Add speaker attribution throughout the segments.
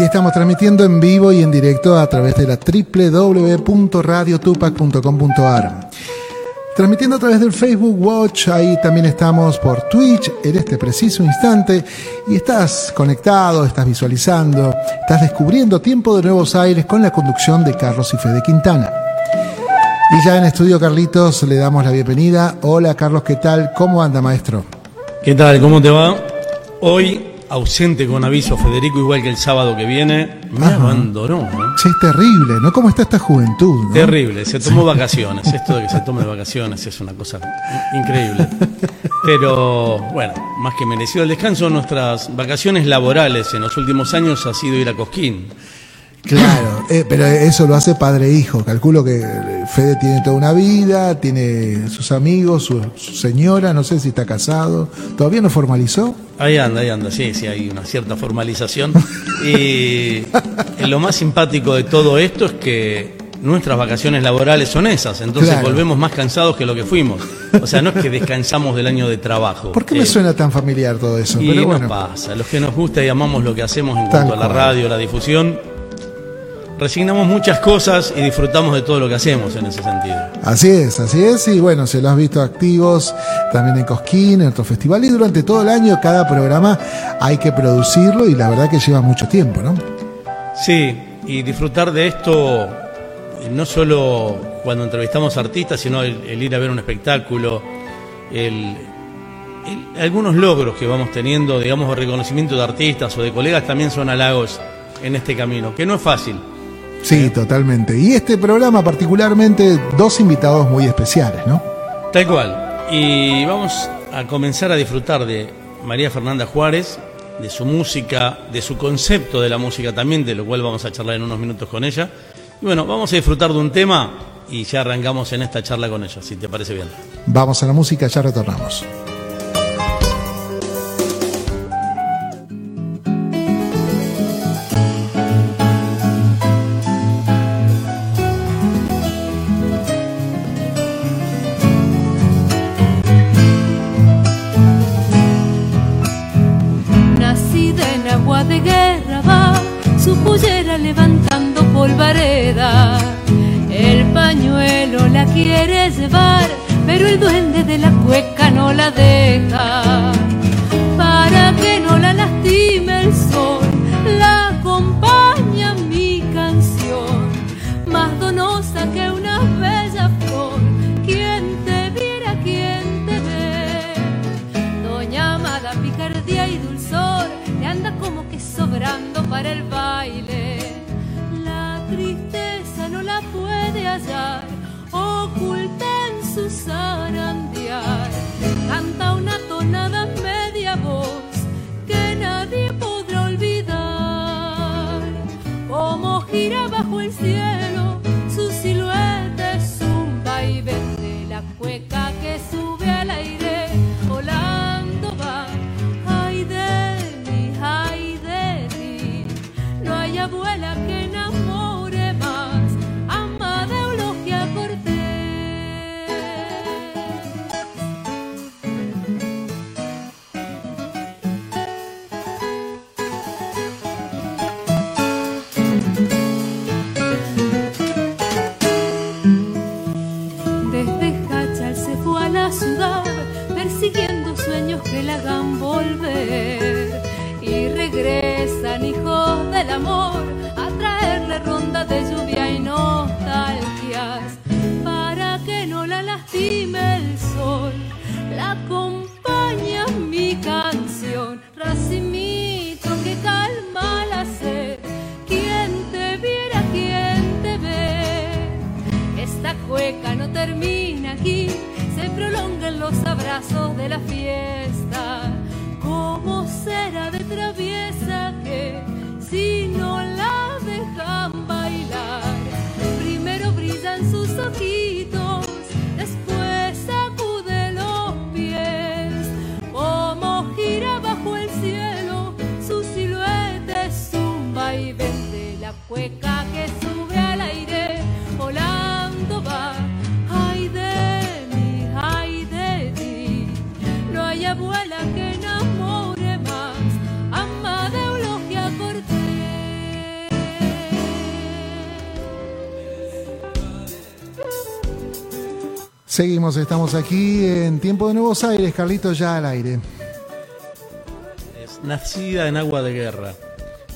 Speaker 1: Aquí estamos transmitiendo en vivo y en directo a través de la www.radiotupac.com.ar. Transmitiendo a través del Facebook Watch, ahí también estamos por Twitch en este preciso instante y estás conectado, estás visualizando, estás descubriendo Tiempo de Nuevos Aires con la conducción de Carlos y Fede Quintana. Y ya en estudio Carlitos le damos la bienvenida. Hola Carlos, ¿qué tal? ¿Cómo anda maestro?
Speaker 2: ¿Qué tal? ¿Cómo te va? Hoy ausente con aviso Federico, igual que el sábado que viene, me
Speaker 1: Ajá.
Speaker 2: abandonó. ¿no?
Speaker 1: Sí, es terrible, ¿no? ¿Cómo está esta juventud? no?
Speaker 2: Terrible, se tomó vacaciones. Esto de que se tome vacaciones es una cosa increíble. Pero bueno, más que merecido el descanso, nuestras vacaciones laborales en los últimos años ha sido ir a Cosquín.
Speaker 1: Claro, eh, pero eso lo hace padre e hijo. Calculo que Fede tiene toda una vida, tiene sus amigos, su, su señora, no sé si está casado. ¿Todavía no formalizó?
Speaker 2: Ahí anda, ahí anda, sí, sí, hay una cierta formalización. Y lo más simpático de todo esto es que nuestras vacaciones laborales son esas, entonces
Speaker 1: Claro.
Speaker 2: volvemos más cansados que lo que fuimos. O sea, no es que descansamos del año de trabajo.
Speaker 1: ¿Por qué me
Speaker 2: Eh,
Speaker 1: suena tan familiar todo eso?
Speaker 2: Y
Speaker 1: Pero
Speaker 2: nos pasa, los que nos gusta y amamos lo que hacemos en cuanto a la radio, la difusión, resignamos muchas cosas y disfrutamos de todo lo que hacemos en ese sentido.
Speaker 1: así es, así es. Y bueno, se los has visto activos también en Cosquín, en otro festival. Y durante todo el año, cada programa hay que producirlo y la verdad que lleva mucho tiempo, ¿no?
Speaker 2: Sí, y disfrutar de esto eh, no solo cuando entrevistamos artistas, sino el, el ir a ver un espectáculo, el, el- algunos logros que vamos teniendo, digamos, reconocimiento de artistas o de colegas también son halagos en este camino, que no es fácil.
Speaker 1: Sí, totalmente. Y este programa particularmente, dos invitados muy especiales, ¿no?
Speaker 2: Tal cual. Y vamos a comenzar a disfrutar de María Fernanda Juárez, de su música, de su concepto de la música también, de lo cual vamos a charlar en unos minutos con ella. Y bueno, vamos a disfrutar de un tema y ya arrancamos en esta charla con ella, si te parece bien.
Speaker 1: Vamos a la música, ya retornamos.
Speaker 3: Pero el duende de la cueca no la deja. Para que no la lastime el sol, la acompaña mi canción, más donosa que una bella flor. Quien te viera, quien te ve. Doña Amada, picardía y dulzor, le anda como que sobrando para el baile. La tristeza no la puede hallar, Canta una tonada
Speaker 1: Estamos aquí en Tiempo de Nuevos Aires, Carlitos ya al aire.
Speaker 2: Es nacida en agua de guerra.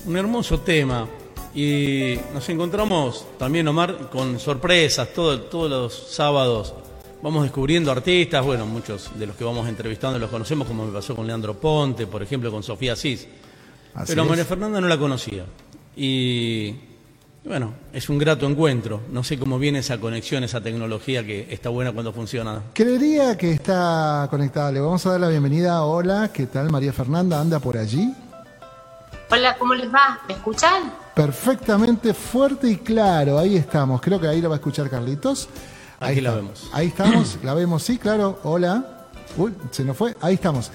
Speaker 2: Un hermoso tema. Y nos encontramos también, Omar, con sorpresas todos los sábados. Vamos descubriendo artistas, bueno, muchos de los que vamos entrevistando los conocemos, como me pasó con Leandro Ponte, por ejemplo, con Sofía Cis. Pero María Fernanda no la conocía. Y bueno, es un grato encuentro. No sé cómo viene esa conexión, esa tecnología que está buena cuando funciona.
Speaker 1: Creería que está conectada. Le vamos a dar la bienvenida. Hola, ¿qué tal María Fernanda? ¿Anda por allí?
Speaker 4: Hola, ¿cómo les va? ¿Me escuchan?
Speaker 1: Perfectamente fuerte y claro. Ahí estamos. Creo que ahí la va a escuchar Carlitos.
Speaker 2: Ahí la vemos.
Speaker 1: Ahí estamos. la vemos, sí, claro. Hola. Uy, se nos fue. Ahí estamos.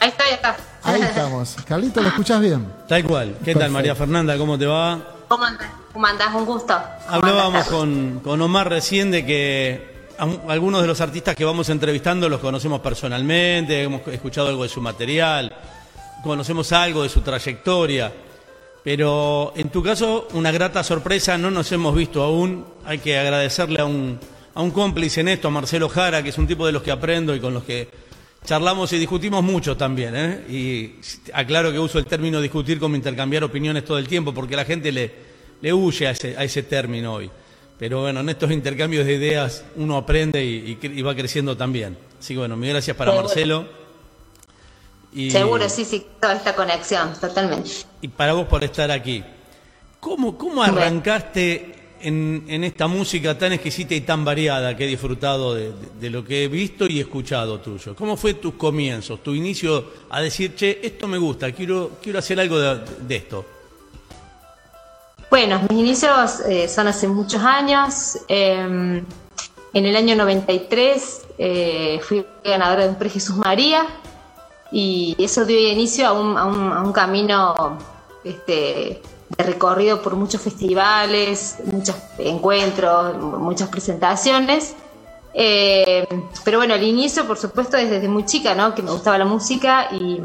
Speaker 4: Ahí está, ahí está.
Speaker 1: Ahí estamos. Carlitos, ¿lo escuchas bien?
Speaker 2: Tal cual. ¿Qué tal, María Fernanda? ¿Cómo te va?
Speaker 4: ¿Cómo andas? ¿Cómo andás? Un gusto.
Speaker 2: Hablábamos con, con, Omar recién de que algunos de los artistas que vamos entrevistando los conocemos personalmente, hemos escuchado algo de su material, conocemos algo de su trayectoria. Pero en tu caso, una grata sorpresa, no nos hemos visto aún. Hay que agradecerle a un, a un cómplice en esto, a Marcelo Jara, que es un tipo de los que aprendo y con los que charlamos y discutimos mucho también, ¿eh? Y aclaro que uso el término discutir como intercambiar opiniones todo el tiempo, porque la gente le, le huye a ese, a ese término hoy. Pero bueno, en estos intercambios de ideas uno aprende y, va creciendo también. Así que bueno, mil gracias para Marcelo.
Speaker 4: Y, Seguro, sí, sí, toda esta conexión, totalmente.
Speaker 2: Y para vos por estar aquí. ¿Cómo, cómo arrancaste en, esta música tan exquisita y tan variada que he disfrutado de, lo que he visto y escuchado tuyo? ¿Cómo fue tus comienzos, tu inicio a decir, che, esto me gusta, quiero, quiero hacer algo de, esto?
Speaker 4: Bueno, mis inicios eh, son hace muchos años. Em, en el año 93 eh, fui ganadora de un premio Jesús María y eso dio inicio a un, a un, a un camino este, de recorrido por muchos festivales, muchos encuentros, muchas presentaciones. Eh, pero bueno, al inicio, por supuesto, desde muy chica, ¿no? Que me gustaba la música y,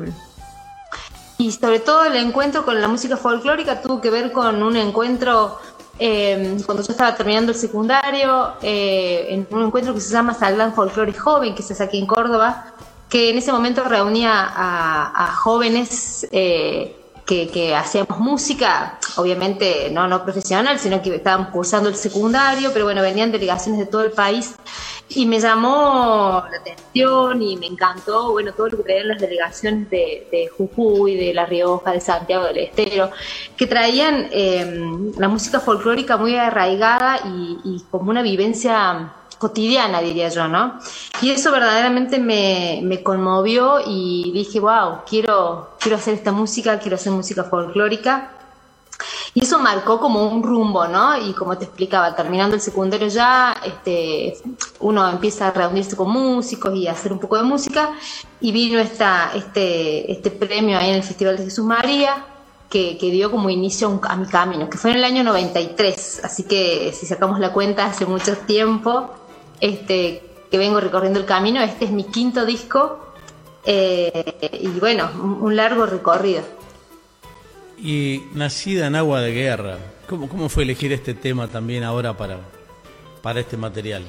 Speaker 4: y sobre todo el encuentro con la música folclórica tuvo que ver con un encuentro eh, cuando yo estaba terminando el secundario, eh, en un encuentro que se llama Salán Folclore Joven, que se hace aquí en Córdoba, que en ese momento reunía a, a jóvenes que, hacíamos música, obviamente no, no profesional, sino que estaban cursando el secundario, pero bueno, venían delegaciones de todo el país y me llamó la atención y me encantó, bueno, todo lo que traían las delegaciones de, de Jujuy, de La Rioja, de Santiago del Estero, que traían em, la música folclórica muy arraigada y, y como una vivencia cotidiana, diría yo, ¿no? Y eso verdaderamente me, me, conmovió y dije, wow, quiero, quiero hacer esta música, quiero hacer música folclórica. Y eso marcó como un rumbo, ¿no? Y como te explicaba, terminando el secundario ya, este, uno empieza a reunirse con músicos y a hacer un poco de música. Y vino esta, este, este premio ahí en el Festival de Jesús María, que, que, dio como inicio a mi camino, que fue en el año 93, así que si sacamos la cuenta hace mucho tiempo, este, que vengo recorriendo el camino. Este es mi quinto disco eh, y bueno, un, largo recorrido.
Speaker 2: Y nacida en agua de guerra, ¿cómo, cómo fue elegir este tema también ahora para, para este material?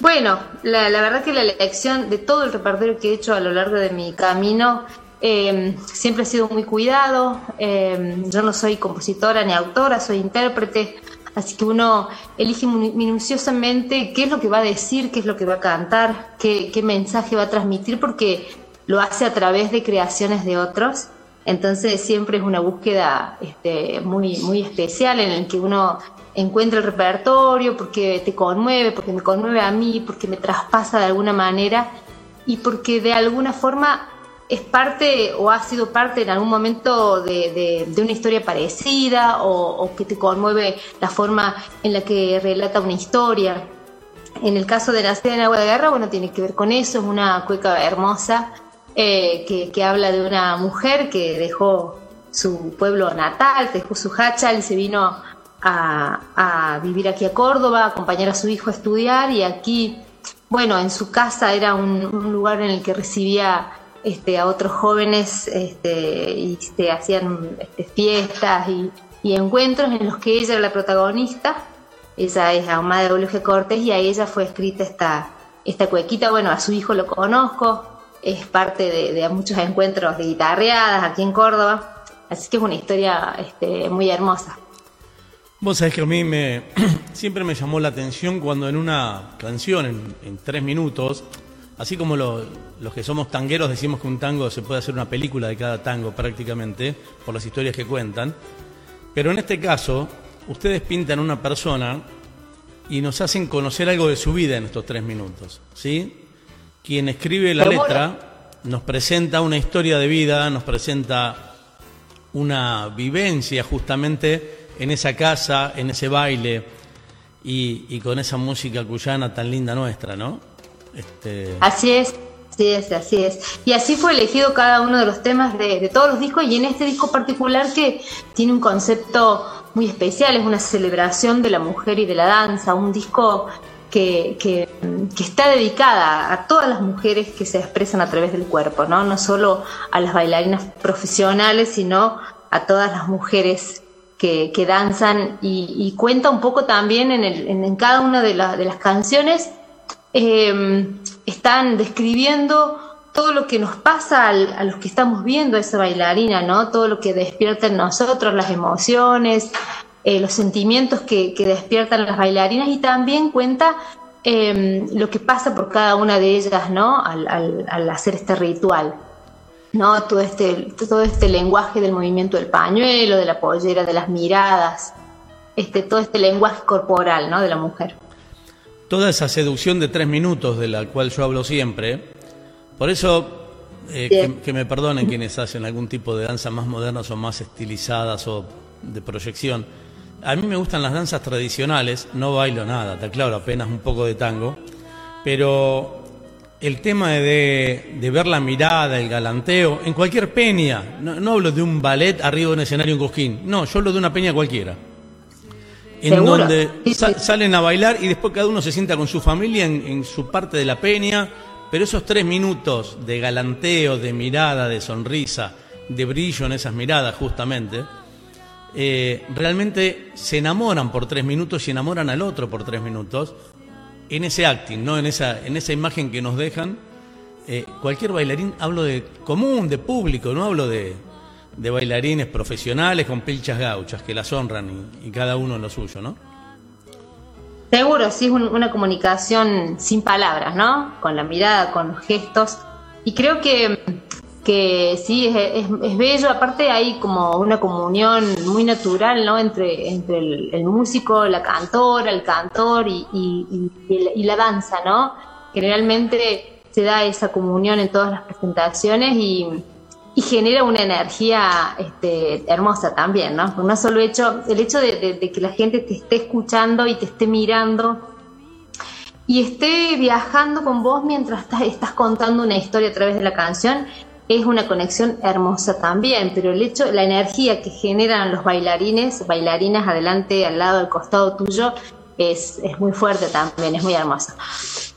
Speaker 4: Bueno, la, verdad que la elección de todo el repertorio que he hecho a lo largo de mi camino eh, siempre ha sido muy cuidado. Eh, yo no soy compositora ni autora, soy intérprete. Así que uno elige minuciosamente qué es lo que va a decir, qué es lo que va a cantar, qué, mensaje va a transmitir, porque lo hace a través de creaciones de otros. Entonces siempre es una búsqueda este, muy, muy especial en el que uno encuentra el repertorio, porque te conmueve, porque me conmueve a mí, porque me traspasa de alguna manera y porque de alguna forma es parte o ha sido parte en algún momento de, una historia parecida o, que te conmueve la forma en la que relata una historia. En el caso de Nacer en Agua de Guerra, bueno, tiene que ver con eso, es una cueca hermosa eh, que, habla de una mujer que dejó su pueblo natal, dejó su hachal y se vino a, vivir aquí a Córdoba, a acompañar a su hijo a estudiar y aquí, bueno, en su casa era un lugar en el que recibía este, a otros jóvenes este, y hacían este, fiestas y, encuentros en los que ella era la protagonista. ella es ahumada de W. Cortés y a ella fue escrita esta, esta cuequita. Bueno, a su hijo lo conozco, es parte de, muchos encuentros de guitarreadas aquí en Córdoba, así que es una historia muy hermosa.
Speaker 2: Vos sabés que a mí me, siempre me llamó la atención cuando en una canción, en, tres minutos, así como los que somos tangueros decimos que un tango se puede hacer una película de cada tango prácticamente, por las historias que cuentan, pero en este caso, ustedes pintan una persona y nos hacen conocer algo de su vida en estos tres minutos, ¿sí? Quien escribe la letra nos presenta una historia de vida, nos presenta una vivencia justamente en esa casa, en ese baile y, con esa música cuyana tan linda nuestra, ¿no?
Speaker 4: Este... Así es. Así es, así es. Y así fue elegido cada uno de los temas de, todos los discos y en este disco particular que tiene un concepto muy especial, es una celebración de la mujer y de la danza, un disco que, que, está dedicada a todas las mujeres que se expresan a través del cuerpo, ¿no? No solo a las bailarinas profesionales, sino a todas las mujeres que, que danzan y, cuenta un poco también en, el, en, cada una de, de las canciones eh, están describiendo todo lo que nos pasa a los que estamos viendo a esa bailarina, ¿no? Todo lo que despierta en nosotros, las emociones, eh, los sentimientos que, despiertan las bailarinas y también cuenta em, lo que pasa por cada una de ellas, ¿no? Al, hacer este ritual, ¿no? Todo este, todo este lenguaje del movimiento del pañuelo, de la pollera, de las miradas, este, todo este lenguaje corporal, ¿no? De la mujer
Speaker 2: toda esa seducción de tres minutos de la cual yo hablo siempre. Por eso, eh, que, me perdonen quienes hacen algún tipo de danza más modernas o más estilizadas o de proyección. A mí me gustan las danzas tradicionales, no bailo nada, está claro, apenas un poco de tango, pero el tema de, ver la mirada, el galanteo, en cualquier peña, no, hablo de un ballet arriba de un escenario en Cosquín, no, yo hablo de una peña cualquiera en donde salen a bailar y después cada uno se sienta con su familia en, su parte de la peña, pero esos tres minutos de galanteo, de mirada, de sonrisa, de brillo en esas miradas justamente, eh, realmente se enamoran por tres minutos y enamoran al otro por tres minutos en ese acting, ¿no? en, esa, en esa imagen que nos dejan. Eh, cualquier bailarín, hablo de común, de público, no hablo de, de bailarines profesionales con pilchas gauchas que las honran y, cada uno en lo suyo, ¿no?
Speaker 4: Seguro, sí, es una comunicación sin palabras, ¿no? Con la mirada, con los gestos. Y creo que, que sí, es, bello. Aparte hay como una comunión muy natural, ¿no? Entre, entre el, músico, la cantora, el cantor y, y, la danza, ¿no? Generalmente se da esa comunión en todas las presentaciones y, y genera una energía este, hermosa también, ¿no? No solo hecho, el hecho de, que la gente te esté escuchando y te esté mirando y esté viajando con vos mientras estás, contando una historia a través de la canción es una conexión hermosa también, pero el hecho, la energía que generan los bailarines, bailarinas adelante, al lado, al costado tuyo, es, es muy fuerte también, es muy hermosa.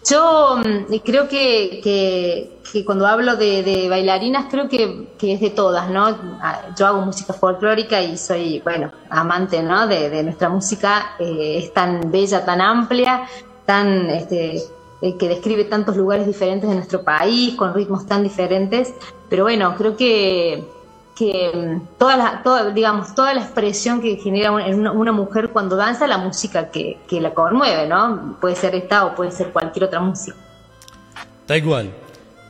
Speaker 4: Yo mm, creo que, cuando hablo de, bailarinas, creo que, es de todas, ¿no? Ah, yo hago música folclórica y soy, bueno, amante, ¿no? De, nuestra música, eh, es tan bella, tan amplia, tan, este, eh, que describe tantos lugares diferentes de nuestro país, con ritmos tan diferentes, pero bueno, creo que que mm, toda la, toda, digamos, toda la expresión que genera una, una mujer cuando danza, la música que, que, la conmueve, ¿no? Puede ser esta o puede ser cualquier otra música.
Speaker 2: Tal cual.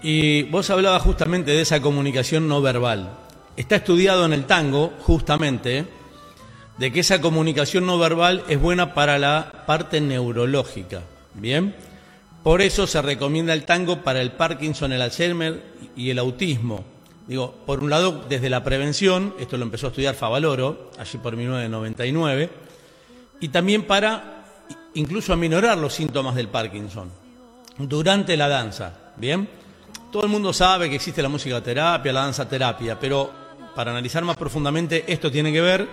Speaker 2: Y vos hablabas justamente de esa comunicación no verbal. Está estudiado en el tango, justamente, de que esa comunicación no verbal es buena para la parte neurológica. ¿Bien? Por eso se recomienda el tango para el Parkinson, el Alzheimer y el autismo Digo, por un lado, desde la prevención, esto lo empezó a estudiar Favaloro, allí por 1999, y también para incluso aminorar los síntomas del Parkinson durante la danza. ¿Bien? Todo el mundo sabe que existe la musicoterapia, la danza terapia, pero para analizar más profundamente esto tiene que ver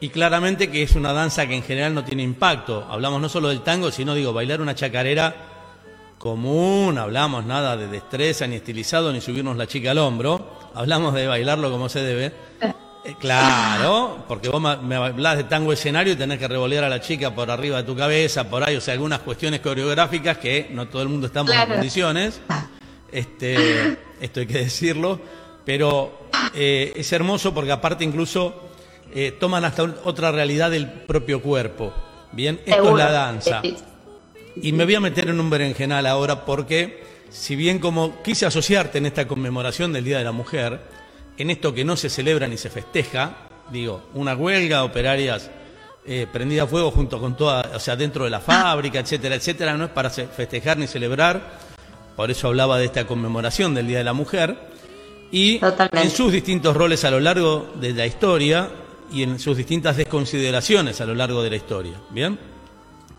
Speaker 2: y claramente que es una danza que en general no tiene impacto. Hablamos no solo del tango, sino digo, bailar una chacarera común, hablamos nada de destreza, ni estilizado, ni subirnos la chica al hombro, hablamos de bailarlo como se debe. Eh, claro, porque vos me hablas de tango escenario y tenés que revolear a la chica por arriba de tu cabeza, por ahí, o sea, algunas cuestiones coreográficas que no todo el mundo estamos en condiciones. Este, esto hay que decirlo, pero eh, es hermoso porque aparte incluso eh, toman hasta otra realidad del propio cuerpo. Bien, esto es la danza. Y me voy a meter en un berenjenal ahora porque, si bien como quise asociarte en esta conmemoración del Día de la Mujer, en esto que no se celebra ni se festeja, digo, una huelga, operarias eh, prendida a fuego junto con toda, o sea, dentro de la fábrica, etcétera, etcétera, no es para festejar ni celebrar, por eso hablaba de esta conmemoración del Día de la Mujer, y en sus distintos roles a lo largo de la historia y en sus distintas desconsideraciones a lo largo de la historia, ¿bien?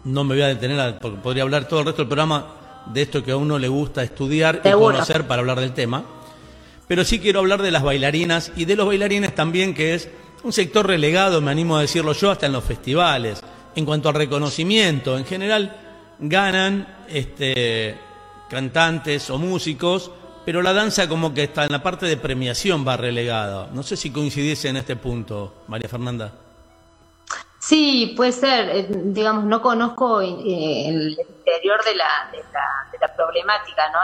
Speaker 2: No me voy a detener, porque podría hablar todo el resto del programa de esto que a uno le gusta estudiar y conocer para hablar del tema pero sí quiero hablar de las bailarinas y de los bailarines también, que es un sector relegado, me animo a decirlo yo, hasta en los festivales. En cuanto al reconocimiento, en general ganan este, cantantes o músicos, pero la danza como que está en la parte de premiación va relegada. No sé si coincidiese en este punto, María Fernanda.
Speaker 4: Sí, puede ser. Eh, digamos, no conozco eh, el interior de la, de la, de la problemática, ¿no?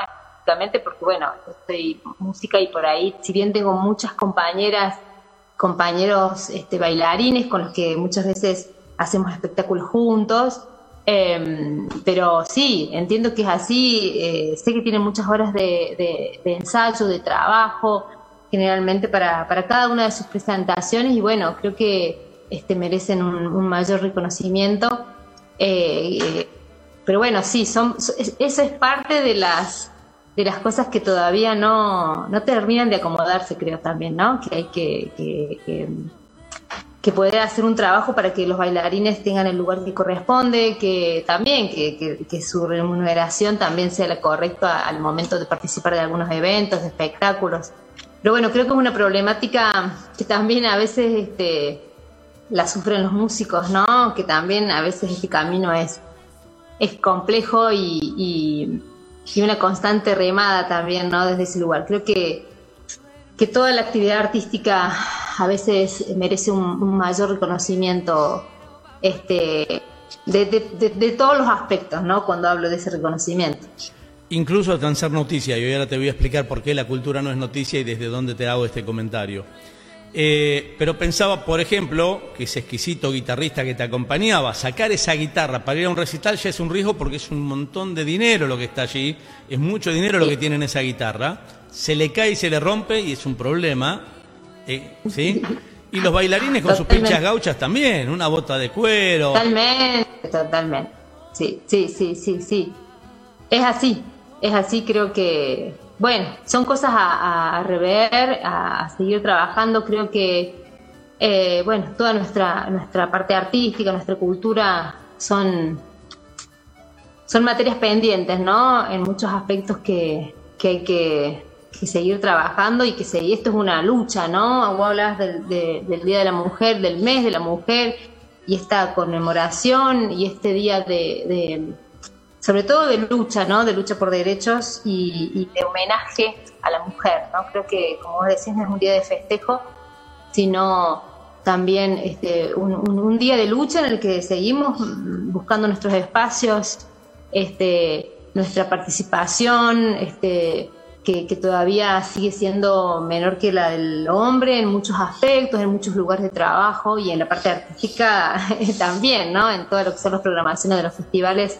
Speaker 4: porque bueno, yo soy música y por ahí, si bien tengo muchas compañeras, compañeros este, bailarines con los que muchas veces hacemos espectáculos juntos, em, pero sí, entiendo que es así, eh, sé que tienen muchas horas de, ensayo, de trabajo, generalmente para, cada una de sus presentaciones y bueno, creo que este, merecen un, mayor reconocimiento. Eh, pero bueno, sí, son, eso es parte de las de las cosas que todavía no, no terminan de acomodarse, creo también, ¿no? Que hay que, que, que, poder hacer un trabajo para que los bailarines tengan el lugar que corresponde, que también, que, que su remuneración también sea la correcta al momento de participar de algunos eventos, de espectáculos. Pero bueno, creo que es una problemática que también a veces este, la sufren los músicos, ¿no? Que también a veces este camino es, es complejo y y una constante remada también, ¿no? Desde ese lugar. Creo que, que toda la actividad artística a veces merece un, mayor reconocimiento este, de, todos los aspectos, ¿no? Cuando hablo de ese reconocimiento.
Speaker 2: Incluso alcanzar noticia, y ahora te voy a explicar por qué la cultura no es noticia y desde dónde te hago este comentario. Eh, pero pensaba, por ejemplo, que ese exquisito guitarrista que te acompañaba, sacar esa guitarra para ir a un recital ya es un riesgo porque es un montón de dinero lo que está allí, es mucho dinero lo que tiene en esa guitarra, se le cae y se le rompe y es un problema, eh, ¿sí? Y los bailarines con sus pinchas gauchas también, una bota de cuero.
Speaker 4: Totalmente, totalmente. Sí, sí, sí, sí, sí. Es así, es así, creo que bueno, son cosas a, rever, a, seguir trabajando. Creo que, eh, bueno, toda nuestra, nuestra parte artística, nuestra cultura son, son materias pendientes, ¿no? En muchos aspectos que, hay que, seguir trabajando y que se, esto es una lucha, ¿no? Vos hablas del, Día de la Mujer, del mes de la mujer y esta conmemoración y este día de sobre todo de lucha, ¿no? De lucha por derechos y, de homenaje a la mujer, ¿no? Creo que, como vos decís, no es un día de festejo, sino también este, un, día de lucha en el que seguimos buscando nuestros espacios, este, nuestra participación, este, que, que, todavía sigue siendo menor que la del hombre en muchos aspectos, en muchos lugares de trabajo y en la parte artística también, ¿no? En todo lo que son las programaciones de los festivales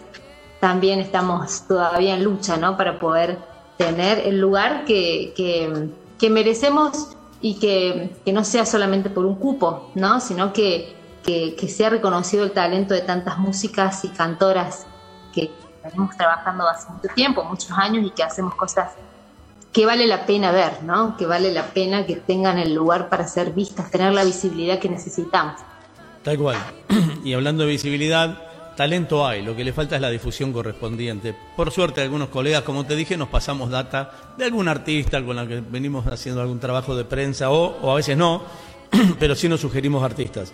Speaker 4: también estamos todavía en lucha, ¿no? Para poder tener el lugar que, que, merecemos y que, que, no sea solamente por un cupo, ¿no? Sino que, que, sea reconocido el talento de tantas músicas y cantoras que venimos trabajando hace mucho tiempo, muchos años, y que hacemos cosas que vale la pena ver, ¿no? Que vale la pena que tengan el lugar para ser vistas, tener la visibilidad que necesitamos.
Speaker 2: Tal cual. Y hablando de visibilidad, talento hay, lo que le falta es la difusión correspondiente. Por suerte, algunos colegas, como te dije, nos pasamos data de algún artista con la que venimos haciendo algún trabajo de prensa o, o a veces no, pero sí nos sugerimos artistas.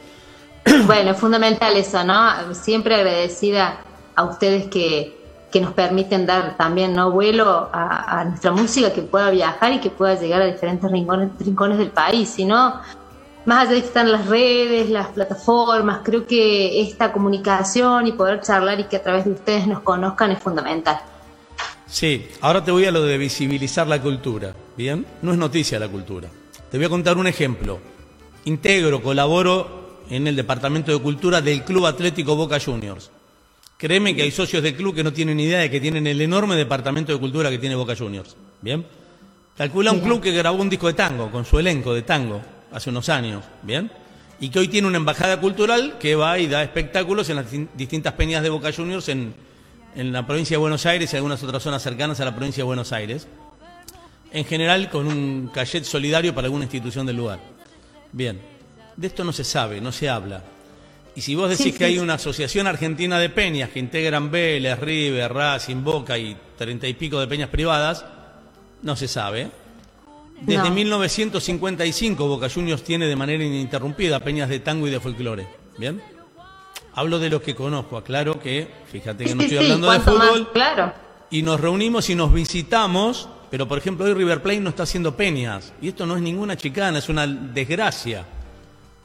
Speaker 4: Bueno, es fundamental eso, ¿no? Siempre agradecida a ustedes que, que nos permiten dar también no vuelo a, nuestra música, que pueda viajar y que pueda llegar a diferentes rincones, rincones del país. Si no, más allá de que están las redes, las plataformas, creo que esta comunicación y poder charlar y que a través de ustedes nos conozcan es fundamental.
Speaker 2: Sí, ahora te voy a lo de visibilizar la cultura, ¿bien? No es noticia la cultura. Te voy a contar un ejemplo. Integro, colaboro en el Departamento de Cultura del Club Atlético Boca Juniors. Créeme que hay socios del club que no tienen idea de que tienen el enorme Departamento de Cultura que tiene Boca Juniors, ¿bien? Calcula un club que grabó un disco de tango, con su elenco de tango, hace unos años, ¿bien? Y que hoy tiene una embajada cultural que va y da espectáculos en las distintas peñas de Boca Juniors en, en la provincia de Buenos Aires y algunas otras zonas cercanas a la provincia de Buenos Aires. En general con un cachet solidario para alguna institución del lugar. Bien, de esto no se sabe, no se habla. Y si vos decís que hay una asociación argentina de peñas que integran Vélez, River, Racing, Boca y treinta y pico de peñas privadas, no se sabe. Desde 1955 Boca Juniors tiene de manera ininterrumpida peñas de tango y de folclore. ¿Bien? Hablo de lo que conozco, aclaro que, fíjate que no estoy hablando de fútbol.
Speaker 4: claro.
Speaker 2: Y nos reunimos y nos visitamos, pero por ejemplo hoy River Plate no está haciendo peñas. Y esto no es ninguna chicana, es una desgracia.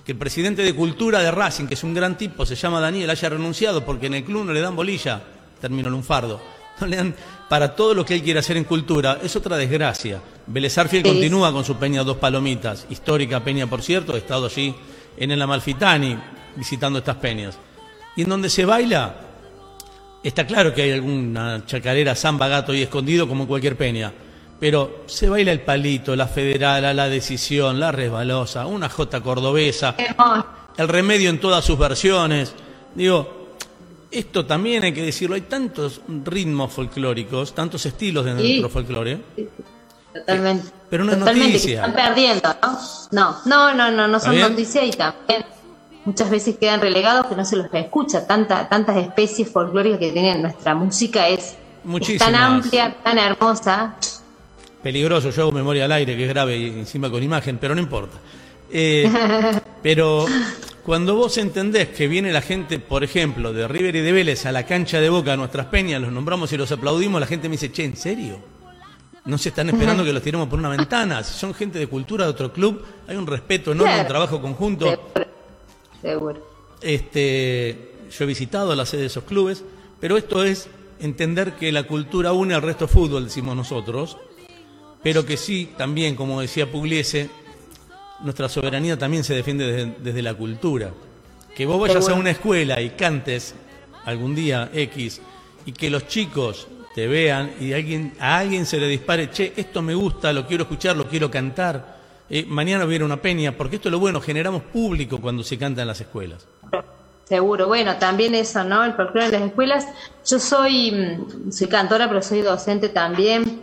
Speaker 2: Que el presidente de Cultura de Racing, que es un gran tipo, se llama Daniel, haya renunciado porque en el club no le dan bolilla, terminó lunfardo. No le dan para todo lo que él quiere hacer en cultura, es otra desgracia. Vélez continúa con su peña Dos Palomitas, histórica peña por cierto, he estado allí en el Amalfitani visitando estas peñas. Y en donde se baila, está claro que hay alguna chacarera, samba, gato y escondido como en cualquier peña. Pero se baila el palito, la federal, la decisión, la resbalosa, una jota cordobesa, el remedio en todas sus versiones. Digo, esto también hay que decirlo, hay tantos ritmos folclóricos, tantos estilos de nuestro folclore.
Speaker 4: totalmente.
Speaker 2: pero no
Speaker 4: es
Speaker 2: noticia.
Speaker 4: están perdiendo, ¿no? No, no, no, no, son noticias y también muchas veces quedan relegados que no se los escucha. Tanta, tantas especies folclóricas que tiene nuestra música es, tan amplia, tan hermosa.
Speaker 2: Peligroso, yo hago memoria al aire, que es grave y encima con imagen, pero no importa. Eh, pero cuando vos entendés que viene la gente, por ejemplo, de River y de Vélez a la cancha de Boca, a nuestras peñas, los nombramos y los aplaudimos, la gente me dice, che, ¿en serio? No se están esperando que los tiremos por una ventana. Si son gente de cultura de otro club, hay un respeto enorme, un trabajo conjunto.
Speaker 4: Seguro.
Speaker 2: Este, yo he visitado la sede de esos clubes, pero esto es entender que la cultura une al resto fútbol, decimos nosotros, pero que sí, también, como decía Pugliese, nuestra soberanía también se defiende desde, la cultura. Que vos vayas a una escuela y cantes algún día X y que los chicos te vean y a alguien, a alguien se le dispare, che, esto me gusta, lo quiero escuchar, lo quiero cantar. Eh, mañana hubiera una peña, porque esto es lo bueno, generamos público cuando se canta en las escuelas.
Speaker 4: Seguro, bueno, también eso, ¿no? El folclore en las escuelas. Yo soy, mm, soy cantora, pero soy docente también.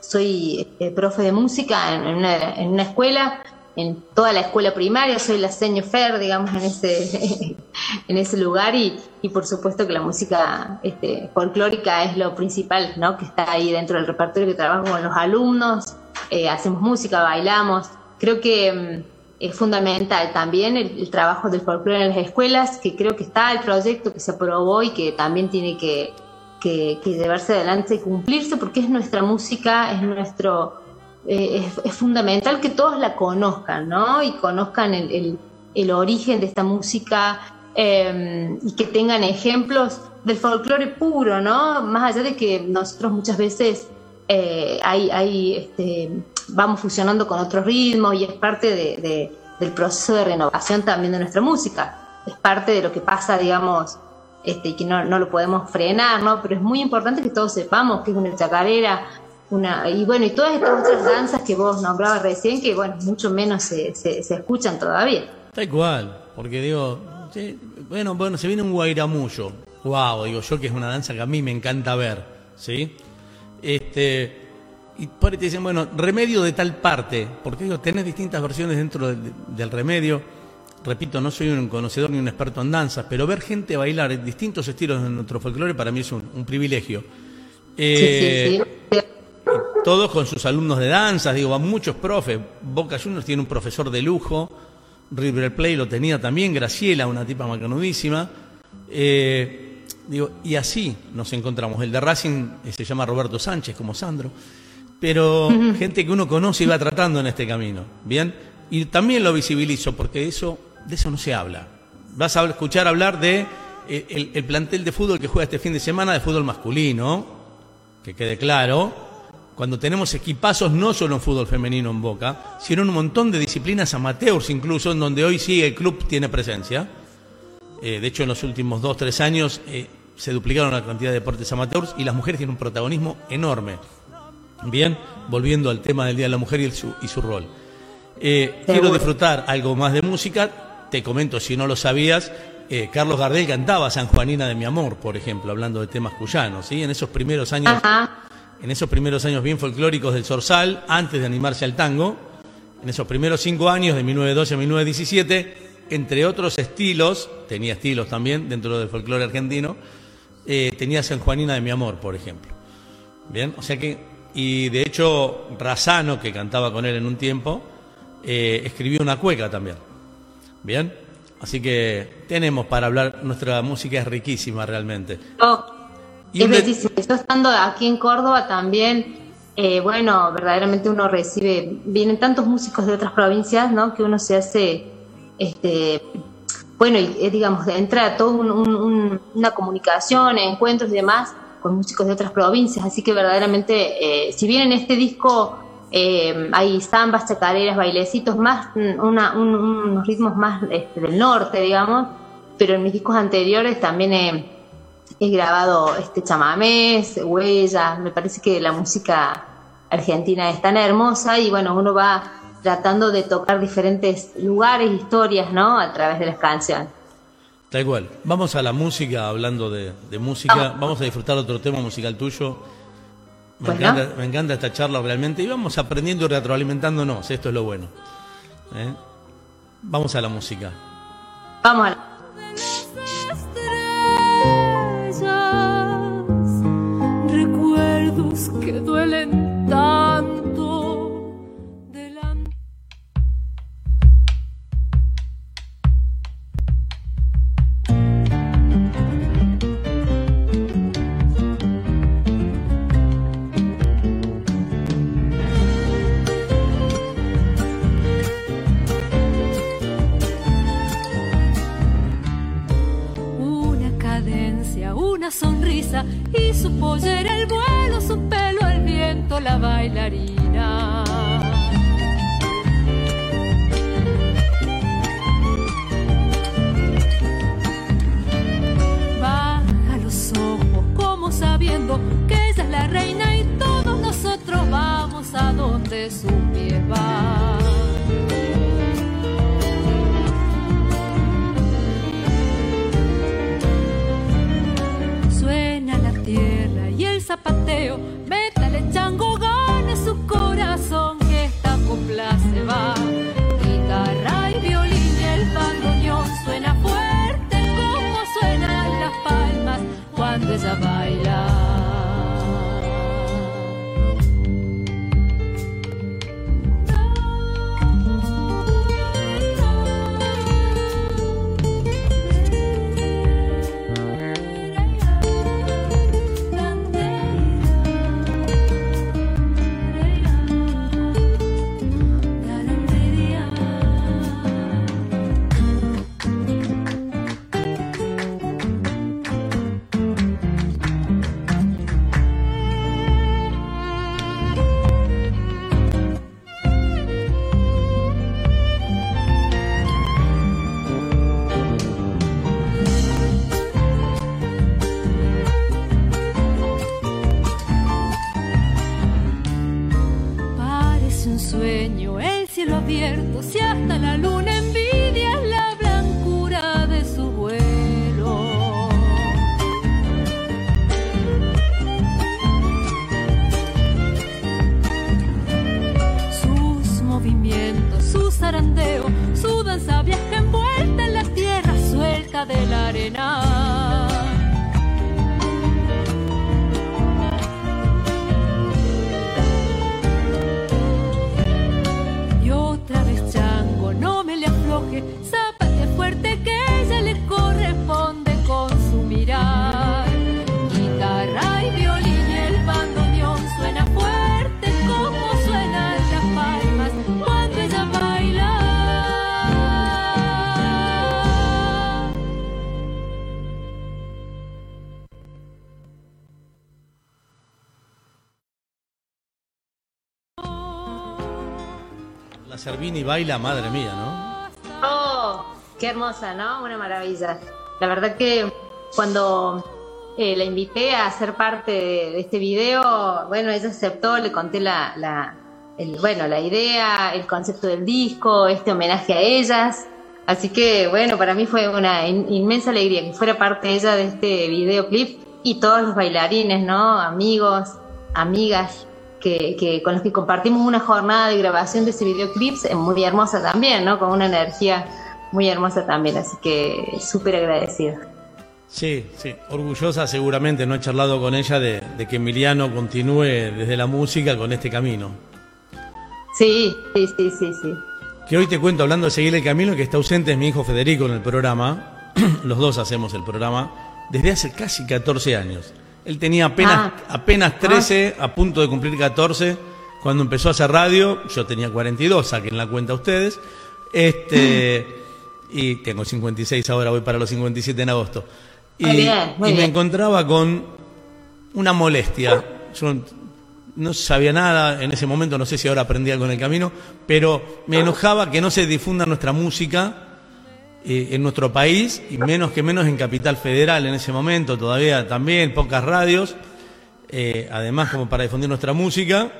Speaker 4: Soy eh, profe de música en, una, en una escuela en toda la escuela primaria, soy la Fer, digamos, en ese, en ese lugar y, y, por supuesto que la música este, folclórica es lo principal, ¿no? Que está ahí dentro del repertorio que trabajo con los alumnos, eh, hacemos música, bailamos. Creo que mm, es fundamental también el, trabajo del folclore en las escuelas, que creo que está el proyecto que se aprobó y que también tiene que, que llevarse adelante y cumplirse porque es nuestra música, es nuestro eh, es, fundamental que todos la conozcan, ¿no? Y conozcan el, el, origen de esta música em, y que tengan ejemplos del folclore puro, ¿no? Más allá de que nosotros muchas veces eh, hay, este, vamos fusionando con otros ritmos y es parte de, del proceso de renovación también de nuestra música. Es parte de lo que pasa, digamos, este, que no, no, lo podemos frenar, ¿no? Pero es muy importante que todos sepamos que es una chacarera, una, y bueno, y todas estas otras danzas que vos nombrabas recién, que bueno, mucho menos se, se, escuchan todavía.
Speaker 2: Tal cual, porque digo, bueno, bueno, se viene un guairamullo, wow, digo yo que es una danza que a mí me encanta ver, ¿sí? Este, y por ahí te dicen, bueno, remedio de tal parte, porque digo, tenés distintas versiones dentro del, remedio. Repito, no soy un conocedor ni un experto en danzas, pero ver gente bailar en distintos estilos de nuestro folclore para mí es un, privilegio.
Speaker 4: sí, sí, sí
Speaker 2: todos con sus alumnos de danzas, digo, a muchos profes. Boca Juniors tiene un profesor de lujo, River Plate lo tenía también, Graciela, una tipa macanudísima. Eh, digo, y así nos encontramos. El de Racing eh, se llama Roberto Sánchez, como Sandro, pero gente que uno conoce y va tratando en este camino. Bien, Y también lo visibilizo porque eso, de eso no se habla. Vas a escuchar hablar de eh, el, el plantel de fútbol que juega este fin de semana de fútbol masculino, que quede claro, cuando tenemos equipazos no solo en fútbol femenino en Boca, sino en un montón de disciplinas amateurs incluso, en donde hoy sí el club tiene presencia. Eh, de hecho, en los últimos dos, tres años eh, se duplicaron la cantidad de deportes amateurs y las mujeres tienen un protagonismo enorme. Bien, volviendo al tema del Día de la Mujer y, su, y su rol. Eh, quiero disfrutar algo más de música. Te comento, si no lo sabías, eh, Carlos Gardel cantaba San Juanina de mi amor, por ejemplo, hablando de temas cuyanos, ¿sí? En esos primeros años,
Speaker 4: Ajá.
Speaker 2: En esos primeros años bien folclóricos del Zorzal, antes de animarse al tango, en esos primeros cinco años, de 1912 a 1917, entre otros estilos, tenía estilos también dentro del folclore argentino, eh, tenía San Juanina de mi amor, por ejemplo. Bien, o sea que, y de hecho, Razano, que cantaba con él en un tiempo, eh, escribió una cueca también. Bien, así que tenemos para hablar, nuestra música es riquísima realmente.
Speaker 4: Oh,
Speaker 2: Y
Speaker 4: es
Speaker 2: un de-
Speaker 4: bellísimo. Yo estando aquí en Córdoba también, eh, bueno, verdaderamente uno recibe, vienen tantos músicos de otras provincias, ¿no? Que uno se hace, este, bueno, y eh, digamos, entra todo un- un- un- una comunicación, encuentros y demás con músicos de otras provincias. Así que verdaderamente, eh, si bien en este disco eh, hay zambas, chacareras, bailecitos, más una- un- unos ritmos más este, del norte, digamos, pero en mis discos anteriores también he, grabado este chamamés, huellas, me parece que la música argentina es tan hermosa y bueno, uno va tratando de tocar diferentes lugares, historias, ¿no? A través de las canciones.
Speaker 2: Tal cual. Vamos a la música, hablando de, de música. Vamos a disfrutar otro tema musical tuyo. Me, encanta, me encanta esta charla realmente. Y vamos aprendiendo y retroalimentándonos. Esto es lo bueno. ¿Eh? Vamos a la música.
Speaker 4: Vamos a la-
Speaker 3: recuerdos que duelen
Speaker 2: Servini baila, madre mía, ¿no?
Speaker 4: Oh, qué hermosa, ¿no? Una maravilla. La verdad que cuando eh, la invité a ser parte de, este video, bueno, ella aceptó, le conté la, la bueno, la idea, el concepto del disco, este homenaje a ellas. Así que, bueno, para mí fue una inmensa alegría que fuera parte ella de este videoclip y todos los bailarines, ¿no? Amigos, amigas, que, con los que compartimos una jornada de grabación de ese videoclip, es muy hermosa también, ¿no? Con una energía muy hermosa también, así que súper agradecida.
Speaker 2: Sí, sí, orgullosa seguramente, no he charlado con ella de, que Emiliano continúe desde la música con este camino.
Speaker 4: Sí, sí, sí, sí, sí.
Speaker 2: Que hoy te cuento, hablando de seguir el camino, que está ausente es mi hijo Federico en el programa, los dos hacemos el programa, desde hace casi 14 años. Él tenía apenas, ah. apenas 13, ah. a punto de cumplir 14, cuando empezó a hacer radio. Yo tenía 42, saquen la cuenta ustedes. Este, y tengo 56 ahora, voy para los 57 en agosto. Y, me encontraba con una molestia. Yo no sabía nada en ese momento, no sé si ahora aprendí algo en el camino, pero me enojaba que no se difunda nuestra música eh, en nuestro país y menos que menos en Capital Federal en ese momento, todavía también pocas radios, eh, además como para difundir nuestra música.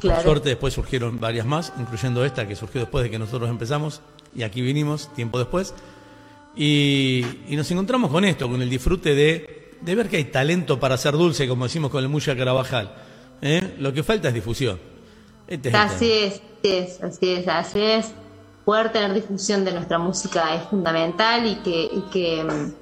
Speaker 2: Por suerte después surgieron varias más, incluyendo esta que surgió después de que nosotros empezamos y aquí vinimos tiempo después. Y, nos encontramos con esto, con el disfrute de, ver que hay talento para ser dulce, como decimos con el Mucha Carabajal. ¿eh? Lo que falta es difusión.
Speaker 4: Este así es, así es, así es poder tener difusión de nuestra música es fundamental y que, y que,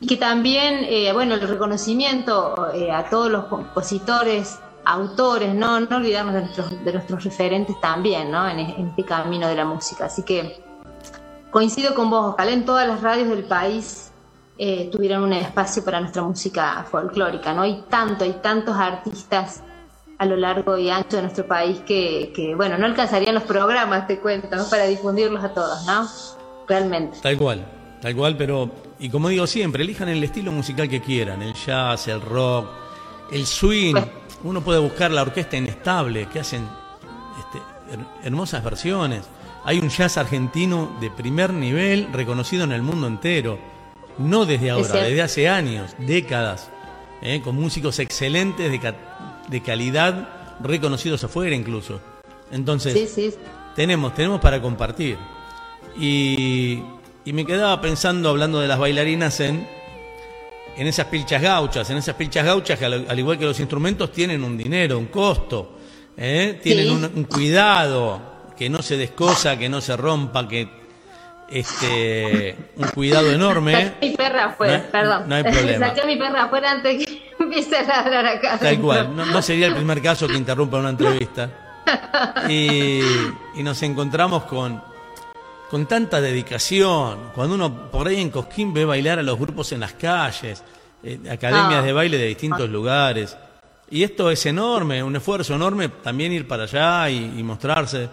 Speaker 4: y que también, eh, bueno, el reconocimiento eh, a todos los compositores, autores, no, no olvidarnos de nuestros, de nuestros referentes también, ¿no? En, este camino de la música. Así que coincido con vos, ojalá en todas las radios del país eh, tuvieran un espacio para nuestra música folclórica, ¿no? Hay tanto, hay tantos artistas a lo largo y ancho de nuestro país que, bueno, no alcanzarían los programas, te cuento, para difundirlos a todos, ¿no? Realmente.
Speaker 2: Tal cual, tal cual, pero, y como digo siempre, elijan el estilo musical que quieran, el jazz, el rock, el swing. Pues Uno puede buscar la orquesta inestable, que hacen este, hermosas versiones. Hay un jazz argentino de primer nivel reconocido en el mundo entero. No desde ahora, desde hace años, décadas, ¿eh? con músicos excelentes de, de calidad reconocidos afuera incluso. Entonces, tenemos, tenemos para compartir. Y, y, me quedaba pensando, hablando de las bailarinas, en, en esas pilchas gauchas, en esas pilchas gauchas que al, igual que los instrumentos tienen un dinero, un costo, ¿eh? tienen un, cuidado, que no se descosa, que no se rompa, que este un cuidado enorme.
Speaker 4: mi perra afuera, perdón.
Speaker 2: No hay problema.
Speaker 4: Saqué a mi perra afuera antes que empiece a ladrar acá.
Speaker 2: Tal cual, no, sería el primer caso que interrumpa una entrevista. Y, nos encontramos con, con tanta dedicación. Cuando uno por ahí en Cosquín ve bailar a los grupos en las calles, eh, academias ah. de baile de distintos lugares. Y esto es enorme, un esfuerzo enorme también ir para allá y mostrarse.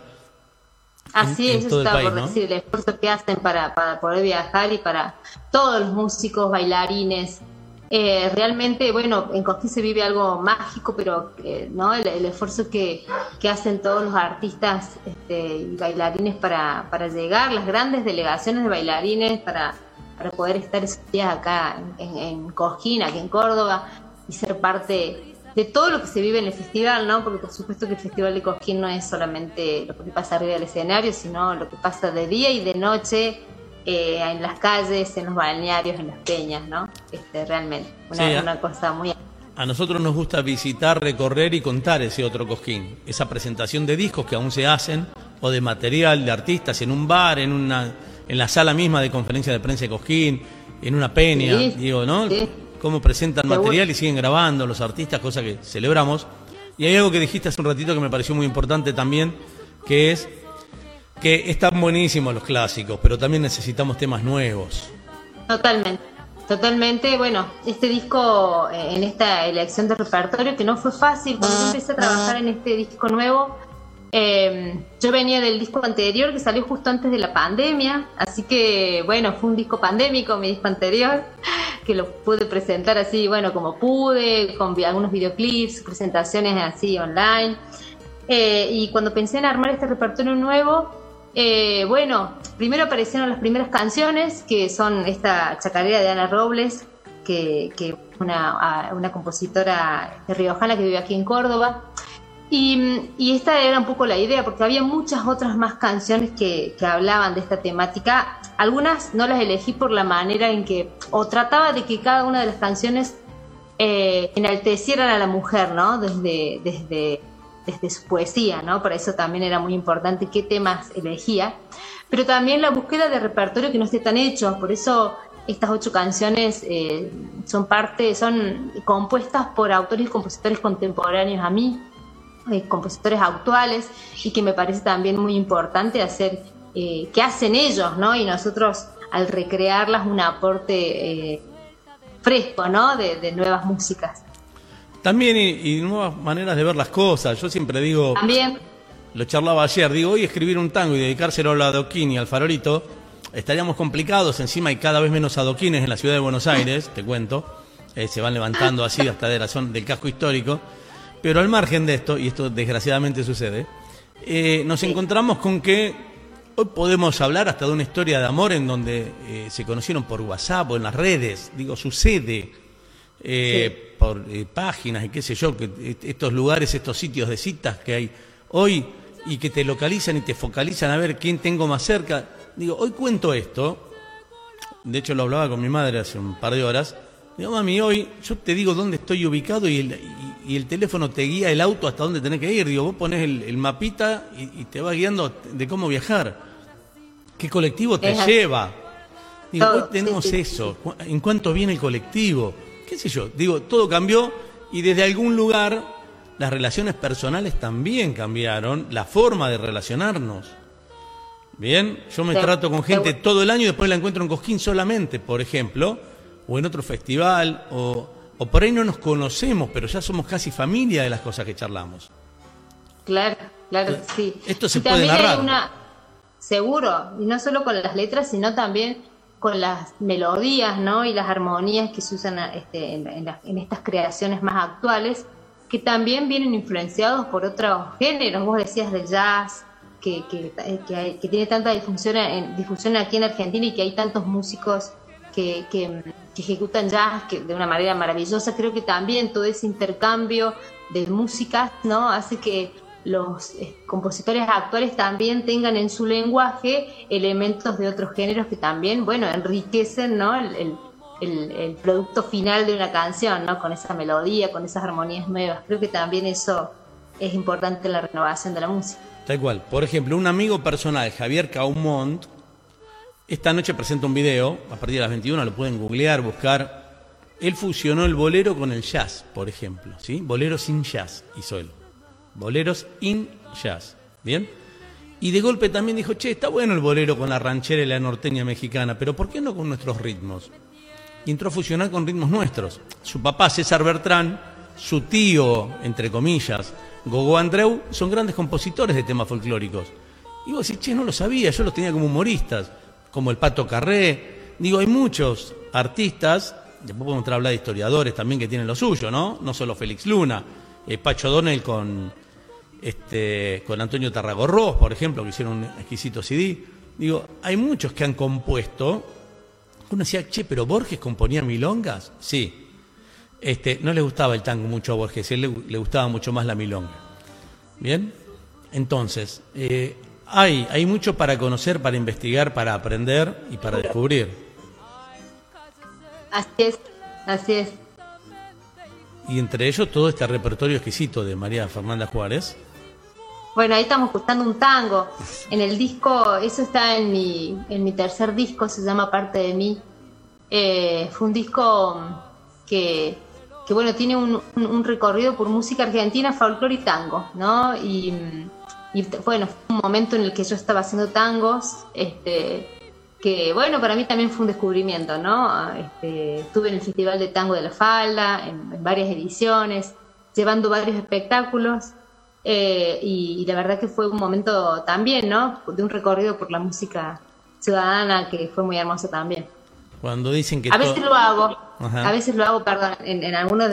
Speaker 4: Así es, eso estaba por decir, el esfuerzo que hacen para, para, poder viajar y para todos los músicos, bailarines. Eh, realmente, bueno, en Cosquín se vive algo mágico, pero eh, no el, esfuerzo que, que, hacen todos los artistas este, y bailarines para, para llegar, las grandes delegaciones de bailarines para, para poder estar esos días acá en, en, en aquí en Córdoba, y ser parte de todo lo que se vive en el festival, ¿no? Porque por supuesto que el Festival de Cosquín no es solamente lo que pasa arriba del escenario, sino lo que pasa de día y de noche eh, en las calles, en los balnearios, en las peñas, ¿no? Este, realmente, una, una cosa muy...
Speaker 2: A nosotros nos gusta visitar, recorrer y contar ese otro Cosquín, esa presentación de discos que aún se hacen, o de material de artistas en un bar, en una en la sala misma de conferencia de prensa de Cosquín, en una peña, digo, ¿no? Cómo presentan material y siguen grabando los artistas, cosa que celebramos. Y hay algo que dijiste hace un ratito que me pareció muy importante también, que es que están buenísimos los clásicos, pero también necesitamos temas nuevos.
Speaker 4: Totalmente, totalmente. Bueno, este disco, eh, en esta elección de repertorio, que no fue fácil, cuando yo empecé a trabajar en este disco nuevo, eh, yo venía del disco anterior que salió justo antes de la pandemia, así que bueno, fue un disco pandémico mi disco anterior que lo pude presentar así, bueno, como pude, con algunos videoclips, presentaciones así online. Eh, y cuando pensé en armar este repertorio nuevo, eh, bueno, primero aparecieron las primeras canciones, que son esta chacarera de Ana Robles, que, que una, una compositora riojana que vive aquí en Córdoba. Y, esta era un poco la idea, porque había muchas otras más canciones que, hablaban de esta temática. Algunas no las elegí por la manera en que, o trataba de que cada una de las canciones eh, enaltecieran a la mujer, ¿no? Desde, desde, desde su poesía, ¿no? Por eso también era muy importante qué temas elegía. Pero también la búsqueda de repertorio que no esté tan hecho. Por eso estas ocho canciones eh, son parte, son compuestas por autores y compositores contemporáneos a mí, eh, compositores actuales, y que me parece también muy importante hacer, eh, que hacen ellos, ¿no? Y nosotros al recrearlas un aporte eh, fresco, ¿no? De, nuevas músicas.
Speaker 2: También y, nuevas maneras de ver las cosas. Yo siempre digo.
Speaker 4: También.
Speaker 2: Lo charlaba ayer. Digo, hoy escribir un tango y dedicárselo a la Doquín y al Farolito estaríamos complicados. Encima hay cada vez menos adoquines en la ciudad de Buenos Aires, te cuento. Eh, se van levantando así hasta de la zona del casco histórico. Pero al margen de esto, y esto desgraciadamente sucede, eh, nos encontramos con que hoy podemos hablar hasta de una historia de amor en donde eh, se conocieron por WhatsApp o en las redes. Digo, sucede. por páginas y qué sé yo, que estos lugares, estos sitios de citas que hay hoy y que te localizan y te focalizan a ver quién tengo más cerca digo, hoy cuento esto, de hecho lo hablaba con mi madre hace un par de horas, digo, mami, hoy yo te digo dónde estoy ubicado y el, y, el teléfono te guía el auto hasta dónde tenés que ir, digo, vos pones el, mapita y, te va guiando de cómo viajar, qué colectivo te lleva. Digo, hoy tenemos eso, en cuánto viene el colectivo, qué sé yo, digo, todo cambió y desde algún lugar las relaciones personales también cambiaron, la forma de relacionarnos. Bien, yo me trato con gente todo el año y después la encuentro en Cosquín solamente, por ejemplo, o en otro festival, o, por ahí no nos conocemos, pero ya somos casi familia de las cosas que charlamos.
Speaker 4: Claro, claro, sí.
Speaker 2: Esto se puede narrar.
Speaker 4: una, seguro, y no solo con las letras, sino también con las melodías, ¿no? Y las armonías que se usan este, en estas creaciones más actuales, que también vienen influenciados por otros géneros. Vos decías del jazz, que, que, que, tiene tanta difusión, en, difusión aquí en Argentina y que hay tantos músicos que, ejecutan jazz de una manera maravillosa. Creo que también todo ese intercambio de músicas ¿no? hace que los eh, compositores actuales también tengan en su lenguaje elementos de otros géneros que también, bueno, enriquecen ¿no? el, producto final de una canción, ¿no? Con esa melodía, con esas armonías nuevas. Creo que también eso es importante en la renovación de la música.
Speaker 2: Tal cual. Por ejemplo, un amigo personal, Javier Caumont, esta noche presenta un video, a partir de las 21 lo pueden googlear, buscar. Él fusionó el bolero con el jazz, por ejemplo, ¿sí? Bolero sin jazz hizo él. Boleros in jazz, ¿bien? Y de golpe también dijo, che, está bueno el bolero con la ranchera y la norteña mexicana, pero ¿por qué no con nuestros ritmos? Y entró a fusionar con ritmos nuestros. Su papá, César Bertrán, su tío, entre comillas, Gogo Andreu son grandes compositores de temas folclóricos. Y vos decís, che, no lo sabía, yo los tenía como humoristas, como el Pato Carré. Digo, hay muchos artistas, después podemos hablar de historiadores también que tienen lo suyo, ¿no? No solo Félix Luna, eh, Pacho Donnell con, este, con Antonio Tarragorros, por ejemplo, que hicieron un exquisito CD. Digo, hay muchos que han compuesto. Uno decía, che, pero Borges componía milongas. Sí, este, no le gustaba el tango mucho a Borges, él le, gustaba mucho más la milonga. ¿Bien? Entonces, eh, hay, hay mucho para conocer, para investigar, para aprender y para descubrir.
Speaker 4: Así es, así es.
Speaker 2: Y entre ellos todo este repertorio exquisito de María Fernanda Juárez.
Speaker 4: Bueno, ahí estamos escuchando un tango. En el disco, eso está en mi, en mi tercer disco, se llama Parte de mí. Eh, fue un disco que que bueno, tiene un, recorrido por música argentina, folclore y tango, ¿no? Y, bueno, fue un momento en el que yo estaba haciendo tangos, este, que bueno, para mí también fue un descubrimiento, ¿no? Este, estuve en el Festival de Tango de la Falda, en, varias ediciones, llevando varios espectáculos, eh, y, la verdad que fue un momento también, ¿no? De un recorrido por la música ciudadana que fue muy hermoso también.
Speaker 2: Cuando dicen que...
Speaker 4: A veces lo hago, a veces lo hago, perdón, en, algunos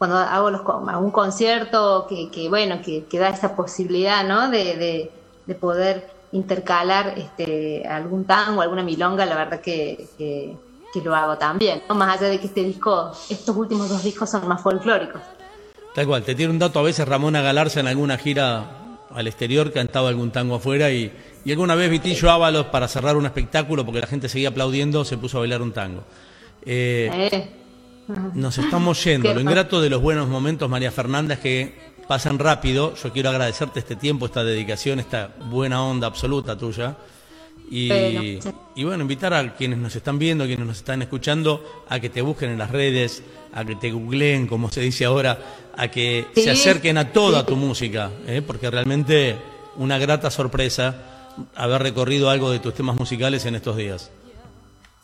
Speaker 4: cuando hago los, algún concierto que, que bueno, que, que, da esa posibilidad, ¿no? De, de, poder intercalar este, algún tango, alguna milonga, la verdad que, que, lo hago también, ¿no? Más allá de que este disco, estos últimos dos discos son más folclóricos.
Speaker 2: Tal cual, te tiene un dato a veces Ramona Galarza en alguna gira al exterior cantaba algún tango afuera y, y alguna vez Vitillo Ábalos para cerrar un espectáculo porque la gente seguía aplaudiendo se puso a bailar un tango. Eh, eh. Nos estamos yendo. Lo ingrato de los buenos momentos, María Fernanda, es que pasan rápido. Yo quiero agradecerte este tiempo, esta dedicación, esta buena onda absoluta tuya. Y, bueno, invitar a quienes nos están viendo, quienes nos están escuchando, a que te busquen en las redes, a que te googleen, como se dice ahora, a que se acerquen a toda tu música, ¿eh? porque realmente una grata sorpresa haber recorrido algo de tus temas musicales en estos días.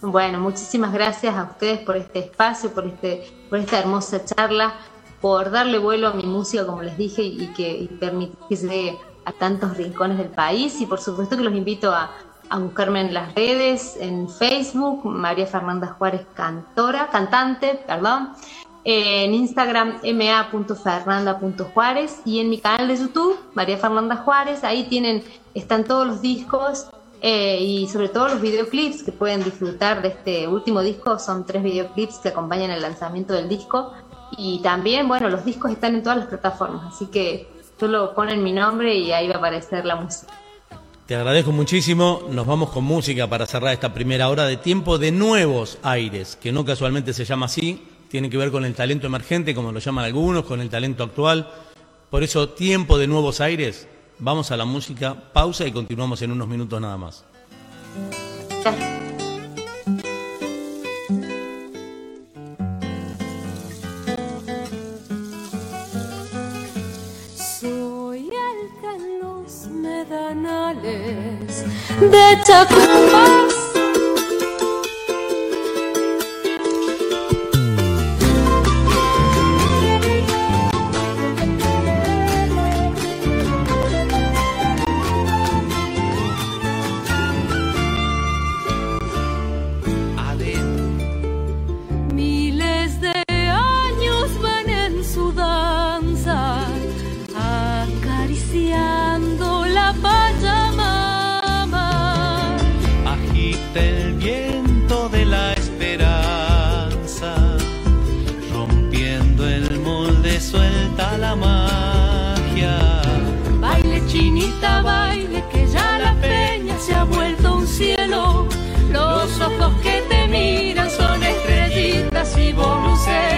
Speaker 4: Bueno, muchísimas gracias a ustedes por este espacio, por, este, por esta hermosa charla, por darle vuelo a mi música, como les dije, y que permitir que llegue a tantos rincones del país. Y por supuesto que los invito a, buscarme en las redes, en Facebook, María Fernanda Juárez Cantora, cantante, perdón, en Instagram ma.fernanda.juárez y en mi canal de YouTube, María Fernanda Juárez, ahí tienen, están todos los discos eh, y sobre todo los videoclips que pueden disfrutar de este último disco. Son tres videoclips que acompañan el lanzamiento del disco. Y también, bueno, los discos están en todas las plataformas, así que solo ponen mi nombre y ahí va a aparecer la música.
Speaker 2: Te agradezco muchísimo. Nos vamos con música para cerrar esta primera hora de tiempo de nuevos aires, que no casualmente se llama así. Tiene que ver con el talento emergente, como lo llaman algunos, con el talento actual. Por eso, tiempo de nuevos aires Vamos a la música, pausa y continuamos en unos minutos nada más.
Speaker 3: Soy el que los medanales de Chacumás
Speaker 5: vivo lucero.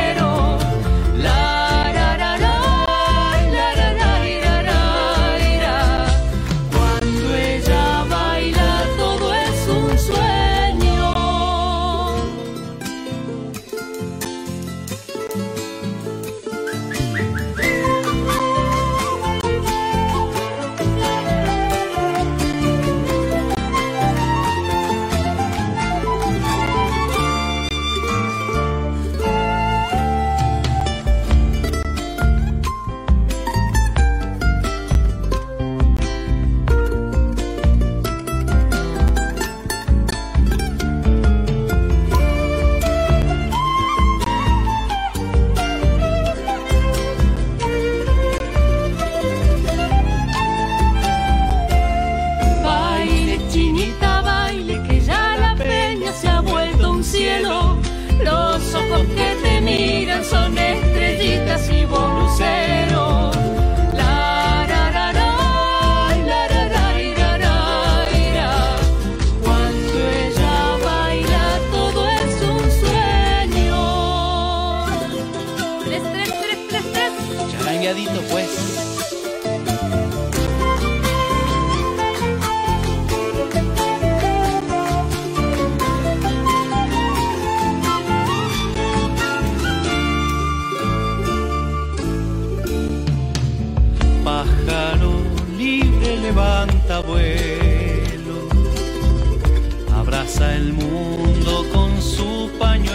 Speaker 5: el mundo con su pañuelo.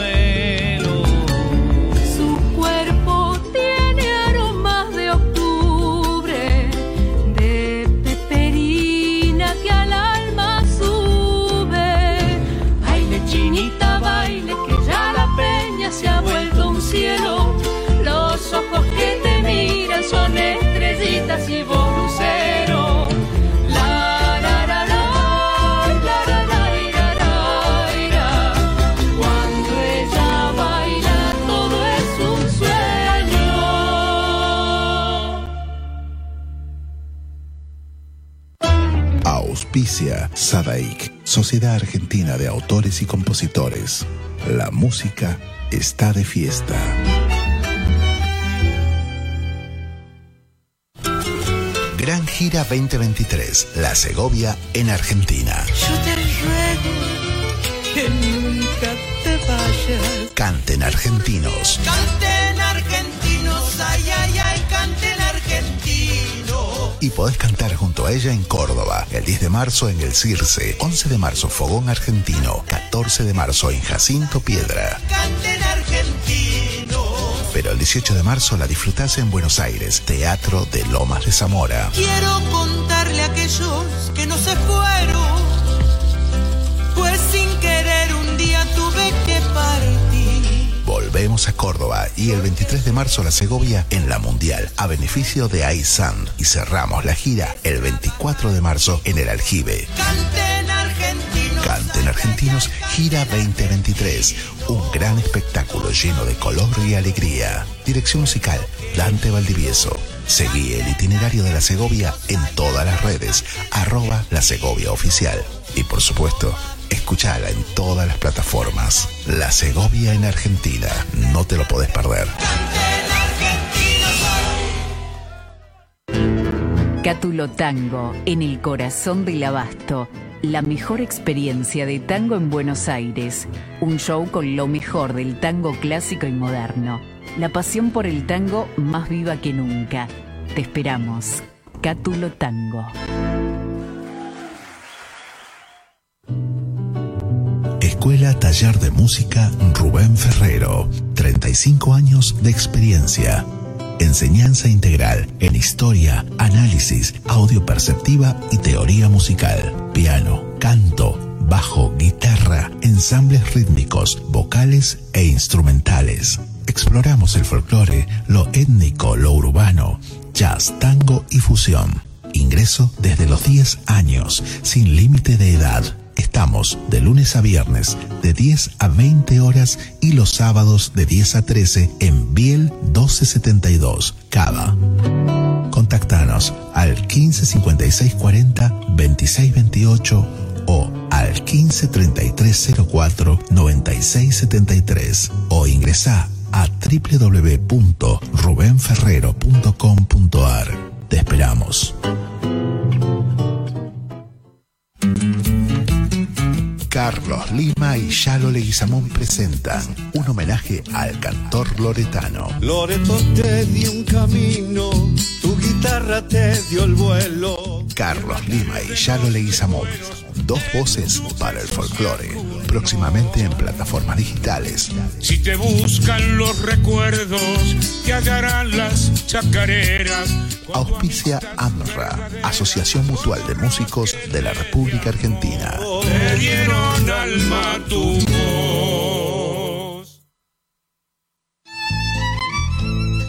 Speaker 5: Sadaik, Sociedad Argentina de Autores y Compositores. La música está de fiesta. Gran Gira 2023, La Segovia en Argentina.
Speaker 6: Yo te ruego que nunca te vayas.
Speaker 5: Canten argentinos.
Speaker 6: Canten argentinos, ay.
Speaker 5: Y podés cantar junto a ella en Córdoba, el 10 de marzo en el Circe, 11 de marzo Fogón Argentino, 14 de marzo en Jacinto Piedra.
Speaker 6: Canten argentinos.
Speaker 5: Pero el 18 de marzo la disfrutás en Buenos Aires, Teatro de Lomas de Zamora.
Speaker 6: Quiero contarle a aquellos que no se fueron,
Speaker 5: Volvemos a Córdoba y el 23 de marzo la Segovia en la Mundial a beneficio de AISAN y cerramos la gira el 24 de marzo en el Aljibe.
Speaker 6: Canten argentinos.
Speaker 5: Canten Argentinos Gira 2023, un gran espectáculo lleno de color y alegría. Dirección musical Dante Valdivieso. Seguí el itinerario de la Segovia en todas las redes, arroba la Segovia Oficial. Y por supuesto, escuchala en todas las plataformas. La Segovia en Argentina, no te lo podés perder.
Speaker 7: Cátulo Tango, en el corazón del abasto. La mejor experiencia de tango en Buenos Aires. Un show con lo mejor del tango clásico y moderno. La pasión por el tango más viva que nunca. Te esperamos. Cátulo Tango.
Speaker 5: Escuela Taller de Música Rubén Ferrero. 35 años de experiencia. Enseñanza integral en historia, análisis, audio perceptiva y teoría musical. Piano, canto, bajo, guitarra, ensambles rítmicos, vocales e instrumentales. Exploramos el folclore, lo étnico, lo urbano, jazz, tango y fusión. Ingreso desde los 10 años, sin límite de edad. Estamos de lunes a viernes de 10 a 20 horas y los sábados de 10 a 13 en Biel 1272, Cava. Contactanos al 15 56 40 26 28 o al 15 33 04 96 73 o ingresa a www.rubenferrero.com.ar. Te esperamos. Carlos Lima y Yalo Leguizamón presentan un homenaje al cantor loretano.
Speaker 8: Loreto te dio un camino, tu guitarra te dio el vuelo.
Speaker 5: Carlos Lima y Yalo Leguizamón, dos voces para el folclore, próximamente en plataformas digitales.
Speaker 9: Si te buscan los recuerdos, te hallarán las chacareras.
Speaker 5: Auspicia AMRA, Asociación Mutual de Músicos de la República Argentina.
Speaker 9: Te dieron alma a tu voz.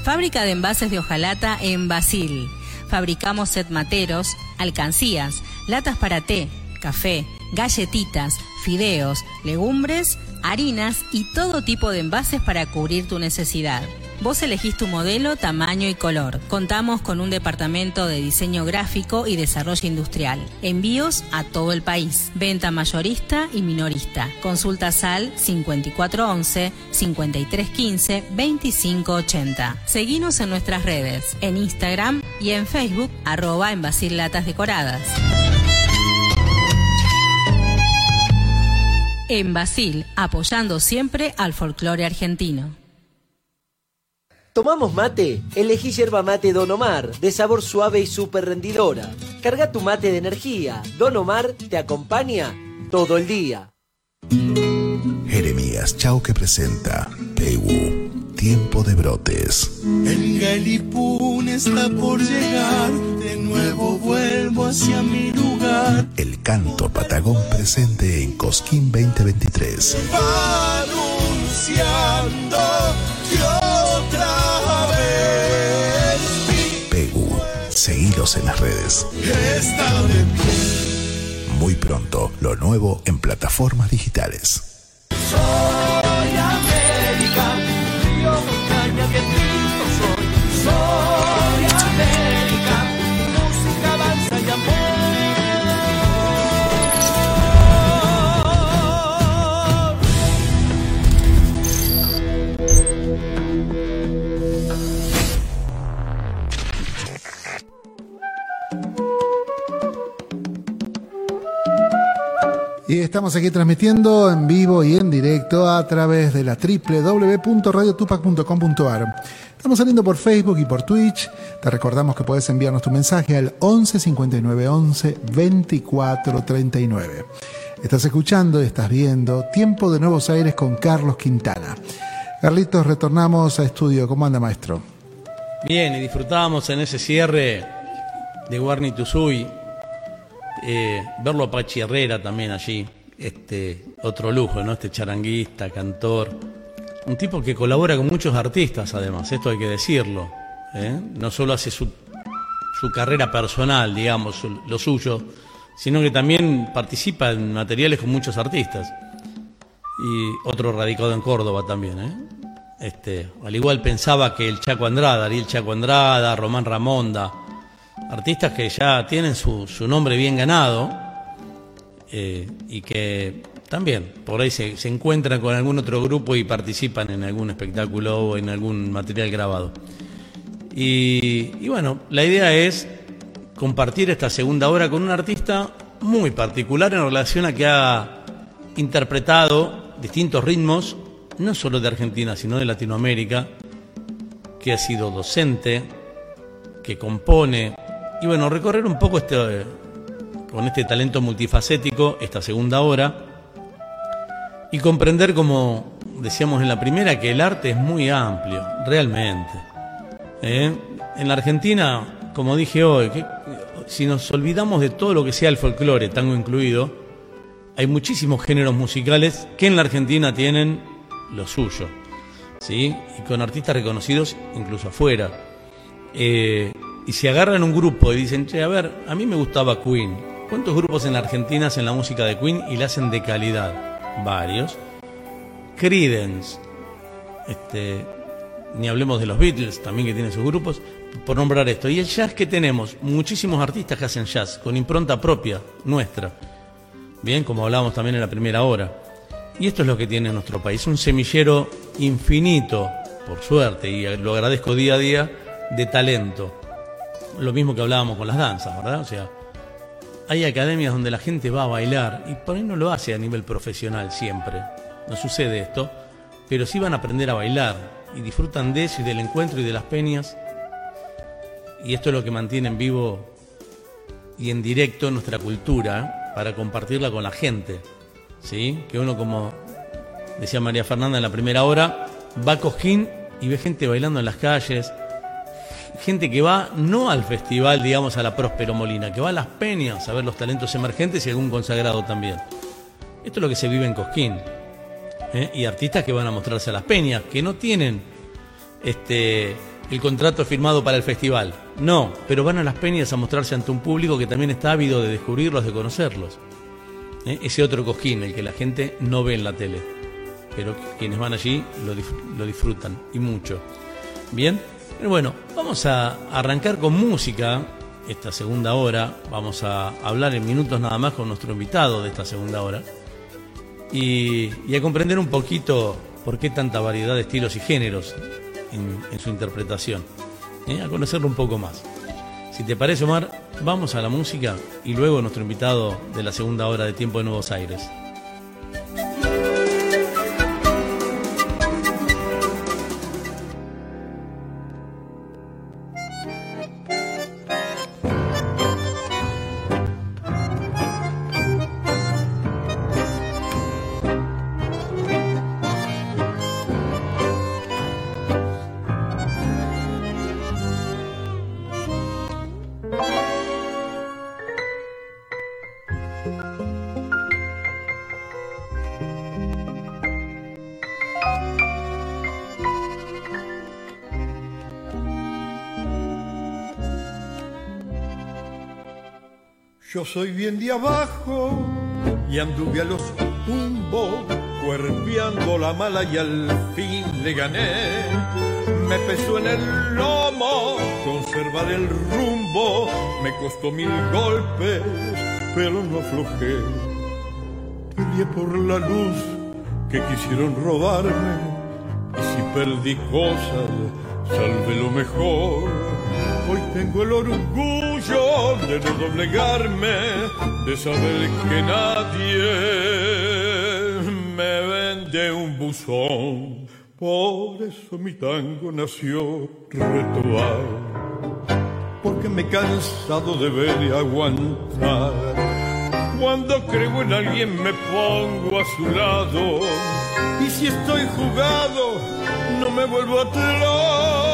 Speaker 10: Fábrica de envases de hojalata en Basil. Fabricamos set materos, alcancías, latas para té, café, galletitas, fideos, legumbres, harinas y todo tipo de envases para cubrir tu necesidad. Vos elegís tu modelo, tamaño y color. Contamos con un departamento de diseño gráfico y desarrollo industrial. Envíos a todo el país. Venta mayorista y minorista. Consulta SAL 5411-5315-2580. Seguinos en nuestras redes, en Instagram y en Facebook, arroba en Latas Decoradas. En Basil, apoyando siempre al folclore argentino.
Speaker 11: ¿Tomamos mate? Elegí yerba mate Don Omar, de sabor suave y súper rendidora. Carga tu mate de energía. Don Omar te acompaña todo el día.
Speaker 5: Jeremías Chauque presenta Peú, Tiempo de Brotes.
Speaker 8: El Galipún está por llegar, de nuevo vuelvo hacia mi lugar.
Speaker 5: El canto patagón presente en Cosquín 2023.
Speaker 8: Anunciando que otra vez
Speaker 5: Pegu, seguidos en las redes.
Speaker 8: está de
Speaker 5: Muy pronto, lo nuevo en plataformas digitales.
Speaker 8: Y
Speaker 1: estamos aquí transmitiendo en vivo y en directo a través de la www.radiotupac.com.ar. Estamos saliendo por Facebook y por Twitch. Te recordamos que puedes enviarnos tu mensaje al 11 59 11 24 39. Estás escuchando y estás viendo Tiempo de Nuevos Aires con Carlos Quintana. Carlitos, retornamos a estudio. ¿Cómo anda, maestro?
Speaker 2: Bien, y disfrutábamos en ese cierre de Guarni Tuzui eh, verlo a Pachi Herrera también allí, este otro lujo, ¿no? Este charanguista, cantor, un tipo que colabora con muchos artistas además, esto hay que decirlo, ¿eh? no solo hace su, su carrera personal, digamos, lo suyo, sino que también participa en materiales con muchos artistas. Y otro radicado en Córdoba también, ¿eh? Este, al igual pensaba que el Chaco Andrada, Ariel Chaco Andrada, Román Ramonda, artistas que ya tienen su, su nombre bien ganado eh, y que también por ahí se, se, encuentran con algún otro grupo y participan en algún espectáculo o en algún material grabado. Y, y bueno, la idea es compartir esta segunda obra con un artista muy particular en relación a que ha interpretado distintos ritmos, no solo de Argentina, sino de Latinoamérica, que ha sido docente, que compone, y bueno, recorrer un poco este, con este talento multifacético esta segunda hora y comprender, como decíamos en la primera, que el arte es muy amplio, realmente. ¿Eh? En la Argentina, como dije hoy, si nos olvidamos de todo lo que sea el folclore, tango incluido, hay muchísimos géneros musicales que en la Argentina tienen lo suyo, ¿sí? Y con artistas reconocidos incluso afuera. Eh, y si agarran un grupo y dicen, che, a ver, a mí me gustaba Queen. ¿Cuántos grupos en la Argentina hacen la música de Queen y la hacen de calidad? Varios. Creedence, este, ni hablemos de los Beatles, también que tienen sus grupos, por nombrar esto. Y el jazz que tenemos, muchísimos artistas que hacen jazz, con impronta propia, nuestra. Bien, como hablábamos también en la primera hora. Y esto es lo que tiene nuestro país, un semillero infinito, por suerte, y lo agradezco día a día, de talento lo mismo que hablábamos con las danzas, ¿verdad? O sea, hay academias donde la gente va a bailar y por ahí no lo hace a nivel profesional siempre. No sucede esto, pero sí van a aprender a bailar y disfrutan de eso y del encuentro y de las peñas. Y esto es lo que mantiene en vivo y en directo nuestra cultura para compartirla con la gente. ¿Sí? Que uno, como decía María Fernanda en la primera hora, va a Cojín y ve gente bailando en las calles, gente que va no al festival, digamos, a la Próspero Molina, que va a las peñas a ver los talentos emergentes y algún consagrado también. Esto es lo que se vive en Cosquín. ¿eh? Y artistas que van a mostrarse a las peñas, que no tienen este, el contrato firmado para el festival. No, pero van a las peñas a mostrarse ante un público que también está ávido de descubrirlos, de conocerlos. ¿eh? Ese otro Cosquín, el que la gente no ve en la tele. Pero quienes van allí lo, lo disfrutan y mucho. Bien. Bueno, vamos a arrancar con música esta segunda hora. Vamos a hablar en minutos nada más con nuestro invitado de esta segunda hora. Y, a comprender un poquito por qué tanta variedad de estilos y géneros en, su interpretación. ¿eh? A conocerlo un poco más. Si te parece, Omar, vamos a la música y luego nuestro invitado de la segunda hora de Tiempo de Nuevos Aires.
Speaker 12: Yo soy bien de abajo y anduve a los tumbos, cuerpeando la mala y al fin le gané. Me pesó en el lomo conservar el rumbo, me costó mil golpes, pero no aflojé. Peleé por la luz que quisieron robarme, y si perdí cosas, salve lo mejor. Hoy tengo el orgullo de no doblegarme, de saber que nadie me vende un buzón. Por eso mi tango nació ritual, porque me he cansado de ver y aguantar. Cuando creo en alguien me pongo a su lado, y si estoy jugado, no me vuelvo atrás.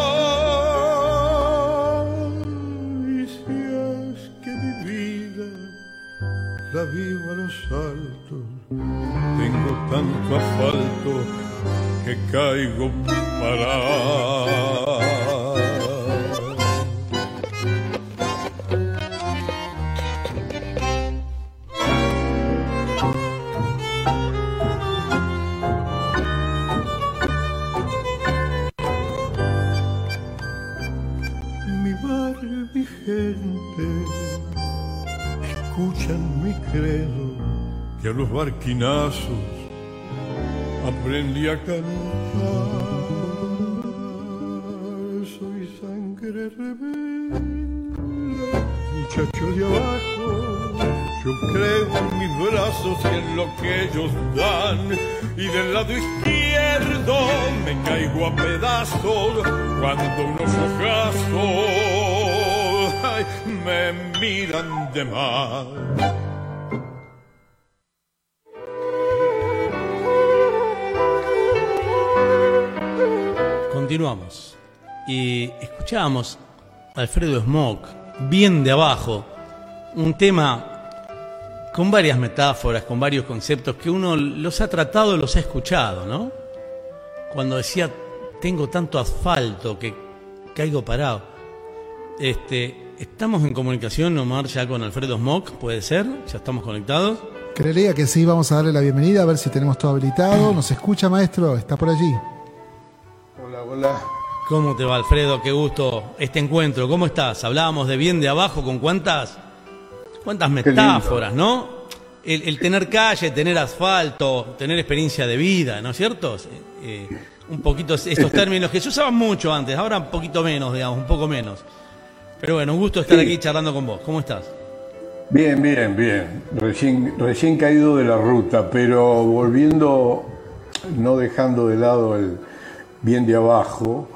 Speaker 12: La vivo a los altos. Tengo tanto asfalto que caigo para. Mi credo, que a los barquinazos aprendí a cantar. Soy sangre rebelde, muchacho de abajo. Yo creo en mis brazos y en lo que ellos dan. Y del lado izquierdo me caigo a pedazos cuando unos ojazos me miran de mal.
Speaker 2: Continuamos. Y escuchábamos a Alfredo Smoke, bien de abajo, un tema con varias metáforas, con varios conceptos que uno los ha tratado, los ha escuchado, ¿no? Cuando decía, tengo tanto asfalto que caigo parado. Este, estamos en comunicación, Omar, ya con Alfredo Smock, ¿puede ser? ¿Ya estamos conectados?
Speaker 1: Creería que sí, vamos a darle la bienvenida, a ver si tenemos todo habilitado. ¿Nos escucha, maestro? ¿Está por allí?
Speaker 13: Hola, hola.
Speaker 2: ¿Cómo te va, Alfredo? Qué gusto este encuentro. ¿Cómo estás? Hablábamos de bien de abajo, con cuántas, cuántas metáforas, ¿no? El, tener calle, tener asfalto, tener experiencia de vida, ¿no es cierto? Eh, un poquito estos términos que se usaban mucho antes, ahora un poquito menos, digamos, un poco menos. Pero bueno, un gusto estar aquí charlando con vos. ¿Cómo estás?
Speaker 13: Bien, bien, bien. Recién, recién caído de la ruta, pero volviendo, no dejando de lado el bien de abajo,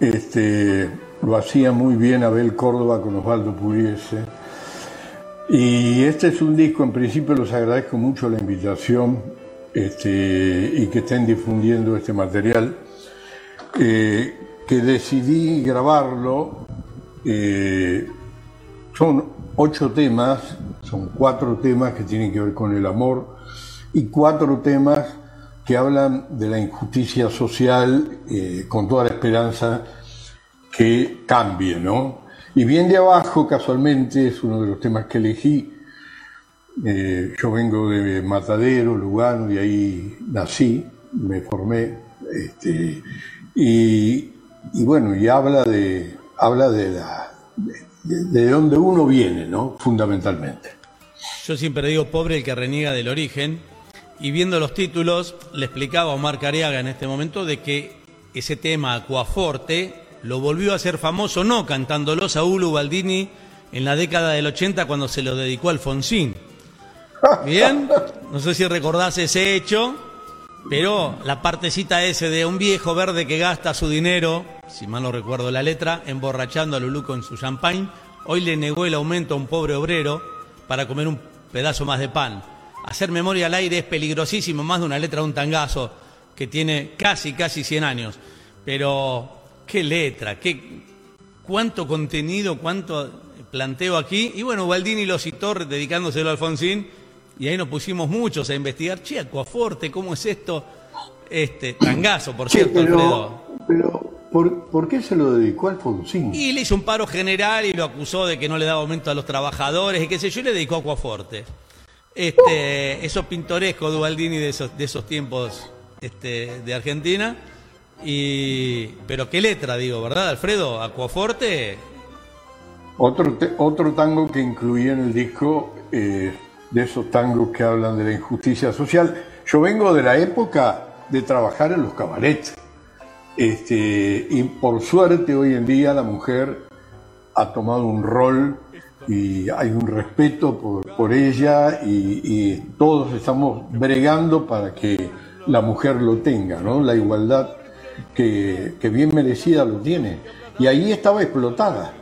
Speaker 13: este, lo hacía muy bien Abel Córdoba con Osvaldo Pugliese. Y este es un disco, en principio los agradezco mucho la invitación este, y que estén difundiendo este material, eh, que decidí grabarlo eh, son ocho temas, son cuatro temas que tienen que ver con el amor y cuatro temas que hablan de la injusticia social eh, con toda la esperanza que cambie, ¿no? Y bien de abajo, casualmente, es uno de los temas que elegí. Eh, yo vengo de Matadero, Lugano, y ahí nací, me formé, este, y, bueno, y habla de, habla de, la, de, donde uno viene, ¿no? Fundamentalmente.
Speaker 2: Yo siempre digo pobre el que reniega del origen. Y viendo los títulos, le explicaba a Omar Cariaga en este momento de que ese tema Acuaforte lo volvió a hacer famoso no cantándolo Saúl Ubaldini en la década del 80 cuando se lo dedicó Alfonsín. Bien, no sé si recordás ese hecho, pero la partecita ese de un viejo verde que gasta su dinero, si mal no recuerdo la letra, emborrachando a Lulú con su champagne, hoy le negó el aumento a un pobre obrero para comer un pedazo más de pan. Hacer memoria al aire es peligrosísimo, más de una letra de un tangazo que tiene casi, casi 100 años. Pero, qué letra, qué, cuánto contenido, cuánto planteo aquí. Y bueno, Baldini lo citó dedicándoselo a Alfonsín y ahí nos pusimos muchos a investigar, che, Acuaforte, ¿cómo es esto? Este, tangazo, por cierto,
Speaker 13: Alfredo. Pero, ¿por, qué se lo dedicó a Alfonsín?
Speaker 2: Y le hizo un paro general y lo acusó de que no le daba aumento a los trabajadores y qué sé yo, y le dedicó a Acuaforte. Este, eso pintoresco Dubaldini de esos, de esos tiempos este, de Argentina. Y, pero qué letra, digo, ¿verdad, Alfredo? Acuaforte.
Speaker 13: Otro, otro tango que incluía en el disco eh, de esos tangos que hablan de la injusticia social. Yo vengo de la época de trabajar en los cabarets. Este, y por suerte hoy en día la mujer ha tomado un rol y hay un respeto por, por ella y, todos estamos bregando para que la mujer lo tenga, ¿no? La igualdad que, que bien merecida lo tiene. Y ahí estaba explotada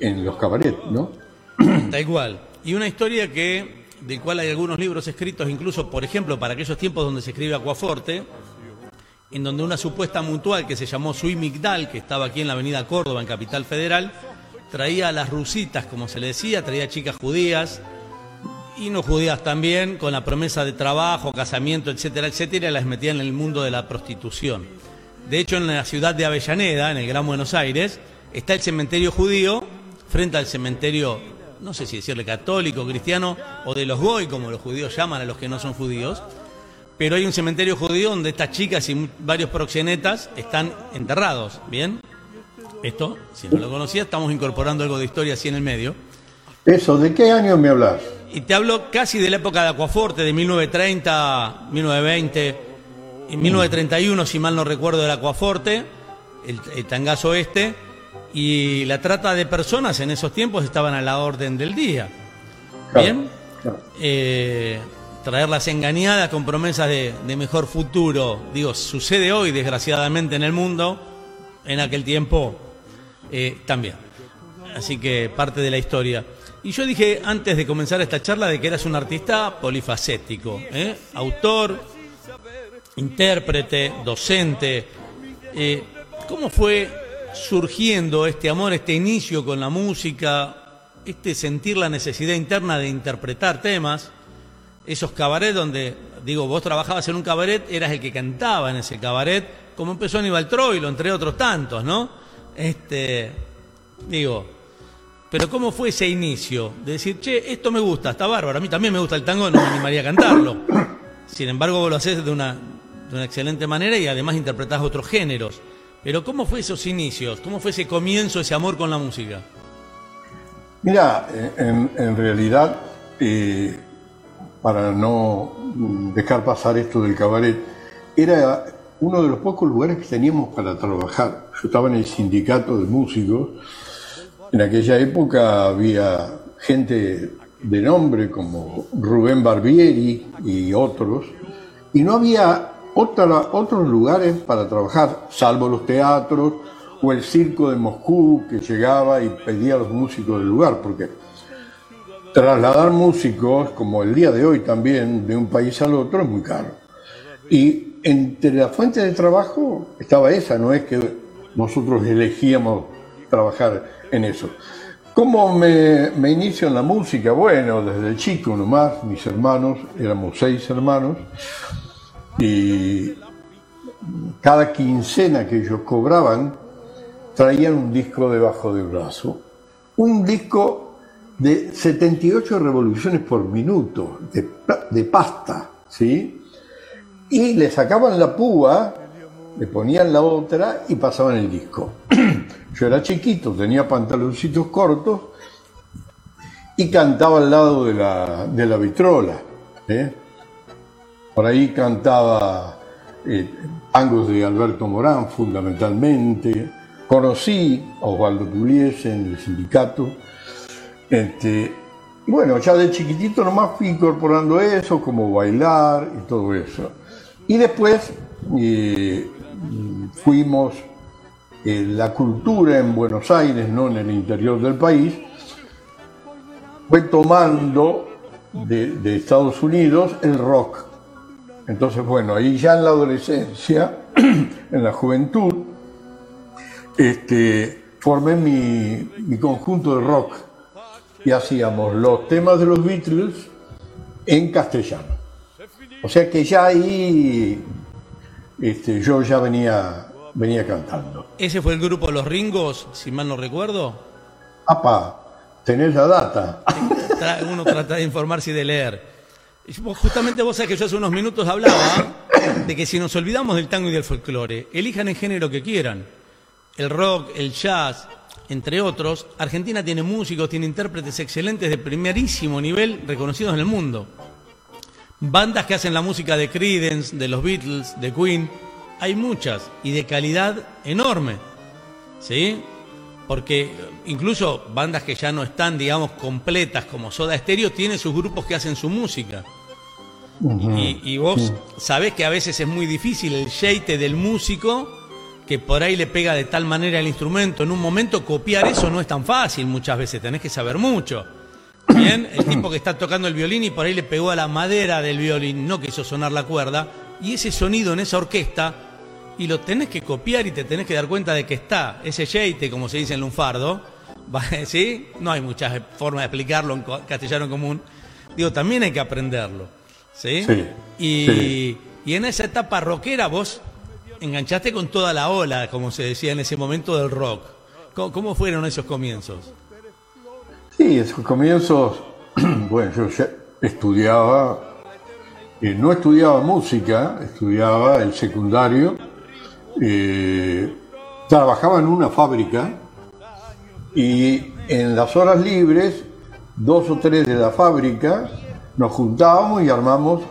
Speaker 13: en los cabarets, ¿no?
Speaker 2: Da igual. Y una historia que, del cual hay algunos libros escritos, incluso, por ejemplo, para aquellos tiempos donde se escribe Acuaforte, en donde una supuesta mutual que se llamó Sui Migdal, que estaba aquí en la avenida Córdoba, en Capital Federal, traía a las rusitas, como se le decía, traía chicas judías y no judías también, con la promesa de trabajo, casamiento, etcétera, etcétera, y las metía en el mundo de la prostitución. De hecho, en la ciudad de Avellaneda, en el Gran Buenos Aires, está el cementerio judío frente al cementerio, no sé si decirle católico, cristiano o de los goy, como los judíos llaman a los que no son judíos. Pero hay un cementerio judío donde estas chicas y varios proxenetas están enterrados, ¿bien? Esto, si no lo conocía, estamos incorporando algo de historia así en el medio.
Speaker 13: Eso, ¿de qué año me hablas?
Speaker 2: Y te hablo casi de la época de Acuaforte, de 1930, 1920, en 1931, si mal no recuerdo, del Acuaforte, el, el tangazo este, y la trata de personas en esos tiempos estaban a la orden del día. ¿Bien? Eh, traerlas engañadas con promesas de, de mejor futuro. Digo, sucede hoy, desgraciadamente, en el mundo, en aquel tiempo eh, también. Así que parte de la historia. Y yo dije antes de comenzar esta charla de que eras un artista polifacético, ¿eh? autor, intérprete, docente. Eh, ¿Cómo fue surgiendo este amor, este inicio con la música, este sentir la necesidad interna de interpretar temas? Esos cabarets donde, digo, vos trabajabas en un cabaret, eras el que cantaba en ese cabaret, como empezó Aníbal Troilo, entre otros tantos, ¿no? Este, digo, pero ¿cómo fue ese inicio? De decir, che, esto me gusta, está bárbaro, a mí también me gusta el tango, no me animaría a cantarlo. Sin embargo, vos lo haces de una, de una excelente manera y además interpretás otros géneros. Pero ¿cómo fue esos inicios? ¿Cómo fue ese comienzo, ese amor con la música?
Speaker 13: Mira, en, realidad, eh, para no dejar pasar esto del cabaret, era uno de los pocos lugares que teníamos para trabajar. Yo estaba en el sindicato de músicos. En aquella época había gente de nombre como Rubén Barbieri y otros, y no había otra, otros lugares para trabajar, salvo los teatros o el circo de Moscú que llegaba y pedía a los músicos del lugar, porque trasladar músicos, como el día de hoy también, de un país al otro es muy caro. Y entre las fuentes de trabajo estaba esa, no es que nosotros elegíamos trabajar en eso. ¿Cómo me, me inicio en la música? Bueno, desde chico nomás, mis hermanos, éramos seis hermanos, y cada quincena que ellos cobraban traían un disco debajo del brazo. Un disco de 78 revoluciones por minuto, de pasta, ¿sí? Y le sacaban la púa, le ponían la otra y pasaban el disco. Yo era chiquito, tenía pantaloncitos cortos y cantaba al lado de la, de la vitrola. ¿eh? Por ahí cantaba eh, tangos de Alberto Morán fundamentalmente. Conocí a Osvaldo Pugliese en el sindicato. Este, bueno, ya de chiquitito nomás fui incorporando eso, como bailar y todo eso. Y después eh, fuimos, eh, la cultura en Buenos Aires, no en el interior del país, fue tomando de, de Estados Unidos el rock. Entonces, bueno, ahí ya en la adolescencia, en la juventud, este, formé mi, mi conjunto de rock y hacíamos los temas de los Beatles en castellano. O sea que ya ahí este, yo ya venía, venía cantando.
Speaker 2: ¿Ese fue el grupo Los Ringos, si mal no recuerdo?
Speaker 13: Apa, tenés la data.
Speaker 2: Uno trata de informarse y de leer. Justamente vos sabés que yo hace unos minutos hablaba de que si nos olvidamos del tango y del folclore, elijan el género que quieran. El rock, el jazz, entre otros. Argentina tiene músicos, tiene intérpretes excelentes de primerísimo nivel reconocidos en el mundo. Bandas que hacen la música de Creedence, de los Beatles, de Queen, hay muchas y de calidad enorme. ¿Sí? Porque incluso bandas que ya no están, digamos, completas como Soda Stereo, tienen sus grupos que hacen su música. Y, y vos sabés que a veces es muy difícil el jeite del músico que por ahí le pega de tal manera el instrumento. En un momento copiar eso no es tan fácil muchas veces, tenés que saber mucho. Bien, el tipo que está tocando el violín y por ahí le pegó a la madera del violín, no quiso sonar la cuerda, y ese sonido en esa orquesta, y lo tenés que copiar y te tenés que dar cuenta de que está ese jeite, como se dice en lunfardo. ¿sí? No hay muchas formas de explicarlo en castellano común. Digo, también hay que aprenderlo. ¿sí?
Speaker 13: Sí,
Speaker 2: Y,
Speaker 13: sí.
Speaker 2: y en esa etapa rockera vos enganchaste con toda la ola, como se decía en ese momento del rock. ¿Cómo, cómo fueron esos comienzos?
Speaker 13: Sí, esos comienzos, bueno, yo ya estudiaba, eh, no estudiaba música, estudiaba el secundario, eh, trabajaba en una fábrica y en las horas libres, dos o tres de la fábrica, nos juntábamos y armamos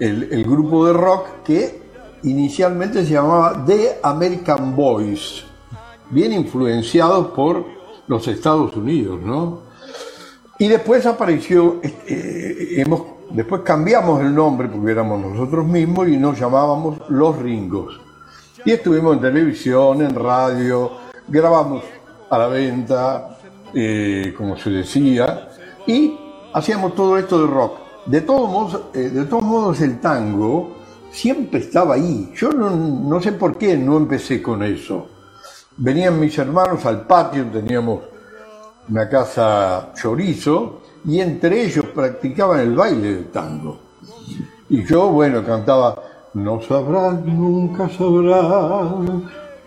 Speaker 13: el, el grupo de rock que inicialmente se llamaba The American Boys, bien influenciados por los Estados Unidos, ¿no? Y después apareció, este, eh, hemos, después cambiamos el nombre porque éramos nosotros mismos y nos llamábamos Los Ringos. Y estuvimos en televisión, en radio, grabamos a la venta, eh, como se decía, y hacíamos todo esto de rock. De todos modos, eh, de todos modos el tango siempre estaba ahí. Yo no, no sé por qué no empecé con eso. Venían mis hermanos al patio, teníamos una casa chorizo, y entre ellos practicaban el baile del tango. Y yo, bueno, cantaba, no sabrás, nunca sabrás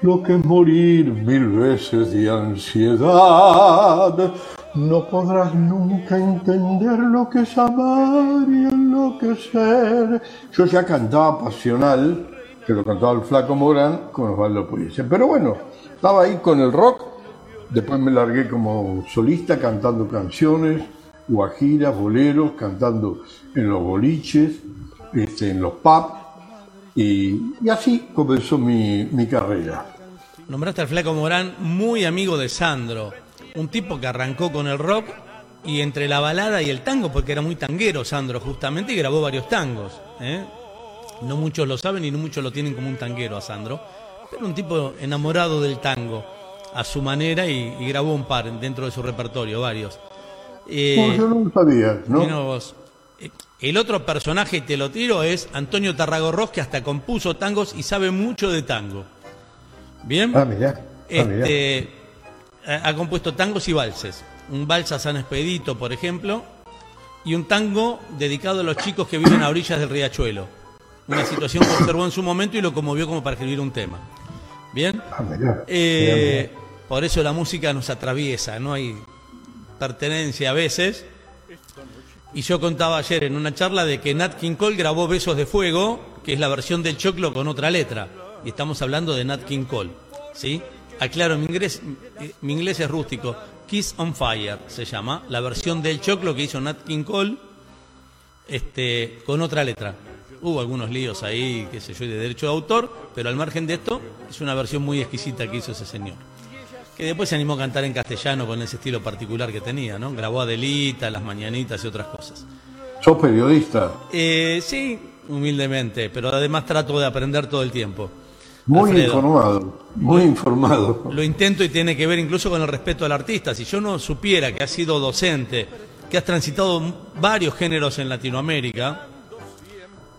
Speaker 13: lo que es morir mil veces de ansiedad. No podrás nunca entender lo que es amar y enloquecer. Yo ya cantaba pasional, que lo cantaba el Flaco Morán con Osvaldo Pugliese. Pero bueno, estaba ahí con el rock Después me largué como solista cantando canciones, guajiras, boleros, cantando en los boliches, este, en los pubs, y, así comenzó mi, mi carrera.
Speaker 2: Nombraste al Flaco Morán, muy amigo de Sandro, un tipo que arrancó con el rock y entre la balada y el tango, porque era muy tanguero Sandro justamente, y grabó varios tangos. ¿eh? No muchos lo saben y no muchos lo tienen como un tanguero a Sandro, pero un tipo enamorado del tango a su manera y, y grabó un par dentro de su repertorio, varios. Eh,
Speaker 13: No, yo no lo sabía, ¿no?
Speaker 2: Eh, El otro personaje, y te lo tiro, es Antonio Tarragorros, que hasta compuso tangos y sabe mucho de tango. ¿Bien?
Speaker 13: Ah, mirá. ah, mirá.
Speaker 2: Este, ha, ha compuesto tangos y valses. Un vals a San Expedito, por ejemplo, y un tango dedicado a los chicos que viven a orillas del riachuelo. Una situación que observó en su momento y lo conmovió como para escribir un tema. ¿Bien?
Speaker 13: Ah, mirá.
Speaker 2: Eh, por eso la música nos atraviesa, no hay pertenencia a veces. Y yo contaba ayer en una charla de que Nat King Cole grabó Besos de Fuego, que es la versión del choclo con otra letra. Y estamos hablando de Nat King Cole. ¿sí? Aclaro, mi inglés, mi inglés es rústico. Kiss on Fire se llama, la versión del choclo que hizo Nat King Cole este, con otra letra. Hubo algunos líos ahí, qué sé yo, de derecho de autor, pero al margen de esto, es una versión muy exquisita que hizo ese señor. Que después se animó a cantar en castellano con ese estilo particular que tenía, ¿no? Grabó Adelita, Las Mañanitas y otras cosas.
Speaker 13: ¿Sos periodista?
Speaker 2: Eh, sí, humildemente, pero además trato de aprender todo el tiempo.
Speaker 13: Muy
Speaker 2: Alfredo.
Speaker 13: informado, muy informado.
Speaker 2: Lo intento y tiene que ver incluso con el respeto al artista. Si yo no supiera que has sido docente, que has transitado varios géneros en Latinoamérica,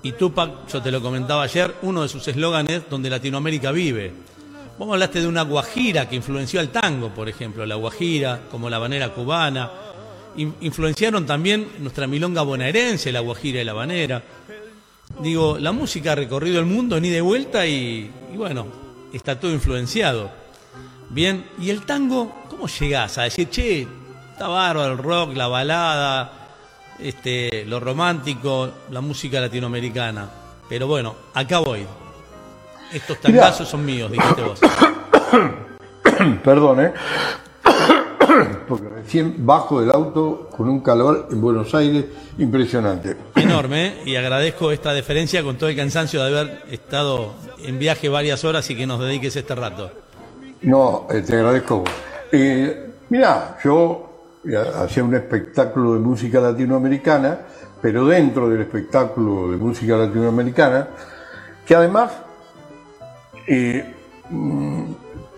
Speaker 2: y Tupac, yo te lo comentaba ayer, uno de sus eslóganes donde Latinoamérica vive. Vos hablaste de una guajira que influenció al tango, por ejemplo, la guajira, como la banera cubana. In- influenciaron también nuestra milonga bonaerense, la guajira y la banera. Digo, la música ha recorrido el mundo ni de vuelta y, y bueno, está todo influenciado. Bien, ¿y el tango? ¿Cómo llegás a decir, che, está bárbaro el rock, la balada, este, lo romántico, la música latinoamericana? Pero bueno, acá voy. Estos tangazos son míos, dijiste vos.
Speaker 13: Perdón, ¿eh? Porque recién bajo del auto con un calor en Buenos Aires impresionante.
Speaker 2: Enorme, ¿eh? y agradezco esta deferencia con todo el cansancio de haber estado en viaje varias horas y que nos dediques este rato.
Speaker 13: No, eh, te agradezco. Eh, mirá, yo hacía un espectáculo de música latinoamericana, pero dentro del espectáculo de música latinoamericana, que además eh, mm,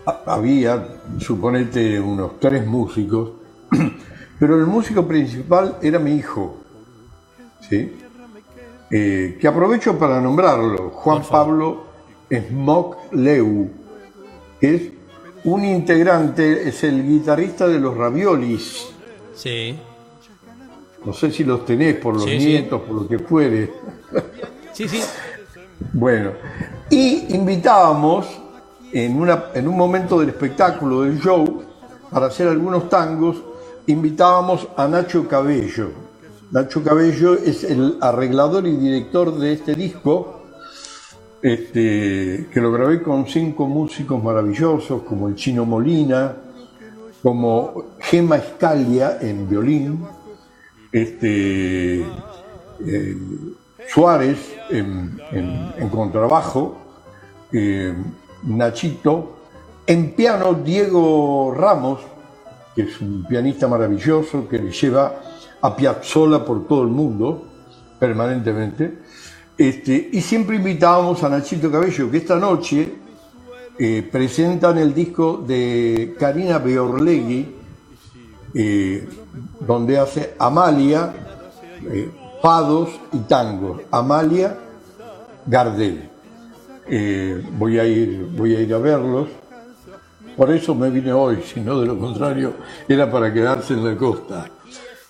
Speaker 13: ha- había, suponete, unos tres músicos, pero el músico principal era mi hijo, ¿sí? Eh, que aprovecho para nombrarlo, Juan Pablo Smock Leu, que es un integrante, es el guitarrista de los Raviolis.
Speaker 2: Sí.
Speaker 13: No sé si los tenés por los
Speaker 2: Sí, sí.
Speaker 13: nietos, por lo que fuere.
Speaker 2: Sí, sí.
Speaker 13: Bueno, y invitábamos en, una, en un momento del espectáculo, del show, para hacer algunos tangos, invitábamos a Nacho Cabello. Nacho Cabello es el arreglador y director de este disco, este, que lo grabé con cinco músicos maravillosos, como el Chino Molina, como Gema Escalia en violín, este, Suárez en, contrabajo, eh, Nachito, en piano Diego Ramos, que es un pianista maravilloso que le lleva a Piazzolla por todo el mundo permanentemente. Este, y siempre invitábamos a Nachito Cabello, que esta noche eh, presentan el disco de Karina Beorlegui, eh, donde hace Amalia, eh, Fados y Tangos. Amalia Gardel. Eh, voy, a ir, voy a ir a verlos. Por eso me vine hoy, si no de lo contrario era para quedarse en la costa.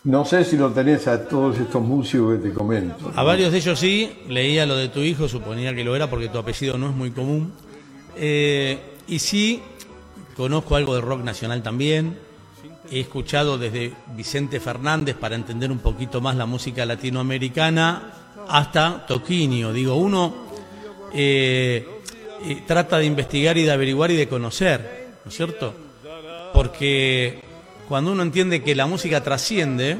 Speaker 13: No sé si lo tenés a todos estos músicos que te comento.
Speaker 2: A varios de ellos sí, leía lo de tu hijo, suponía que lo era porque tu apellido no es muy común. Eh, y sí, conozco algo de rock nacional también. He escuchado desde Vicente Fernández para entender un poquito más la música latinoamericana hasta Toquinho. Digo, uno eh, eh, trata de investigar y de averiguar y de conocer, ¿no es cierto? Porque cuando uno entiende que la música trasciende,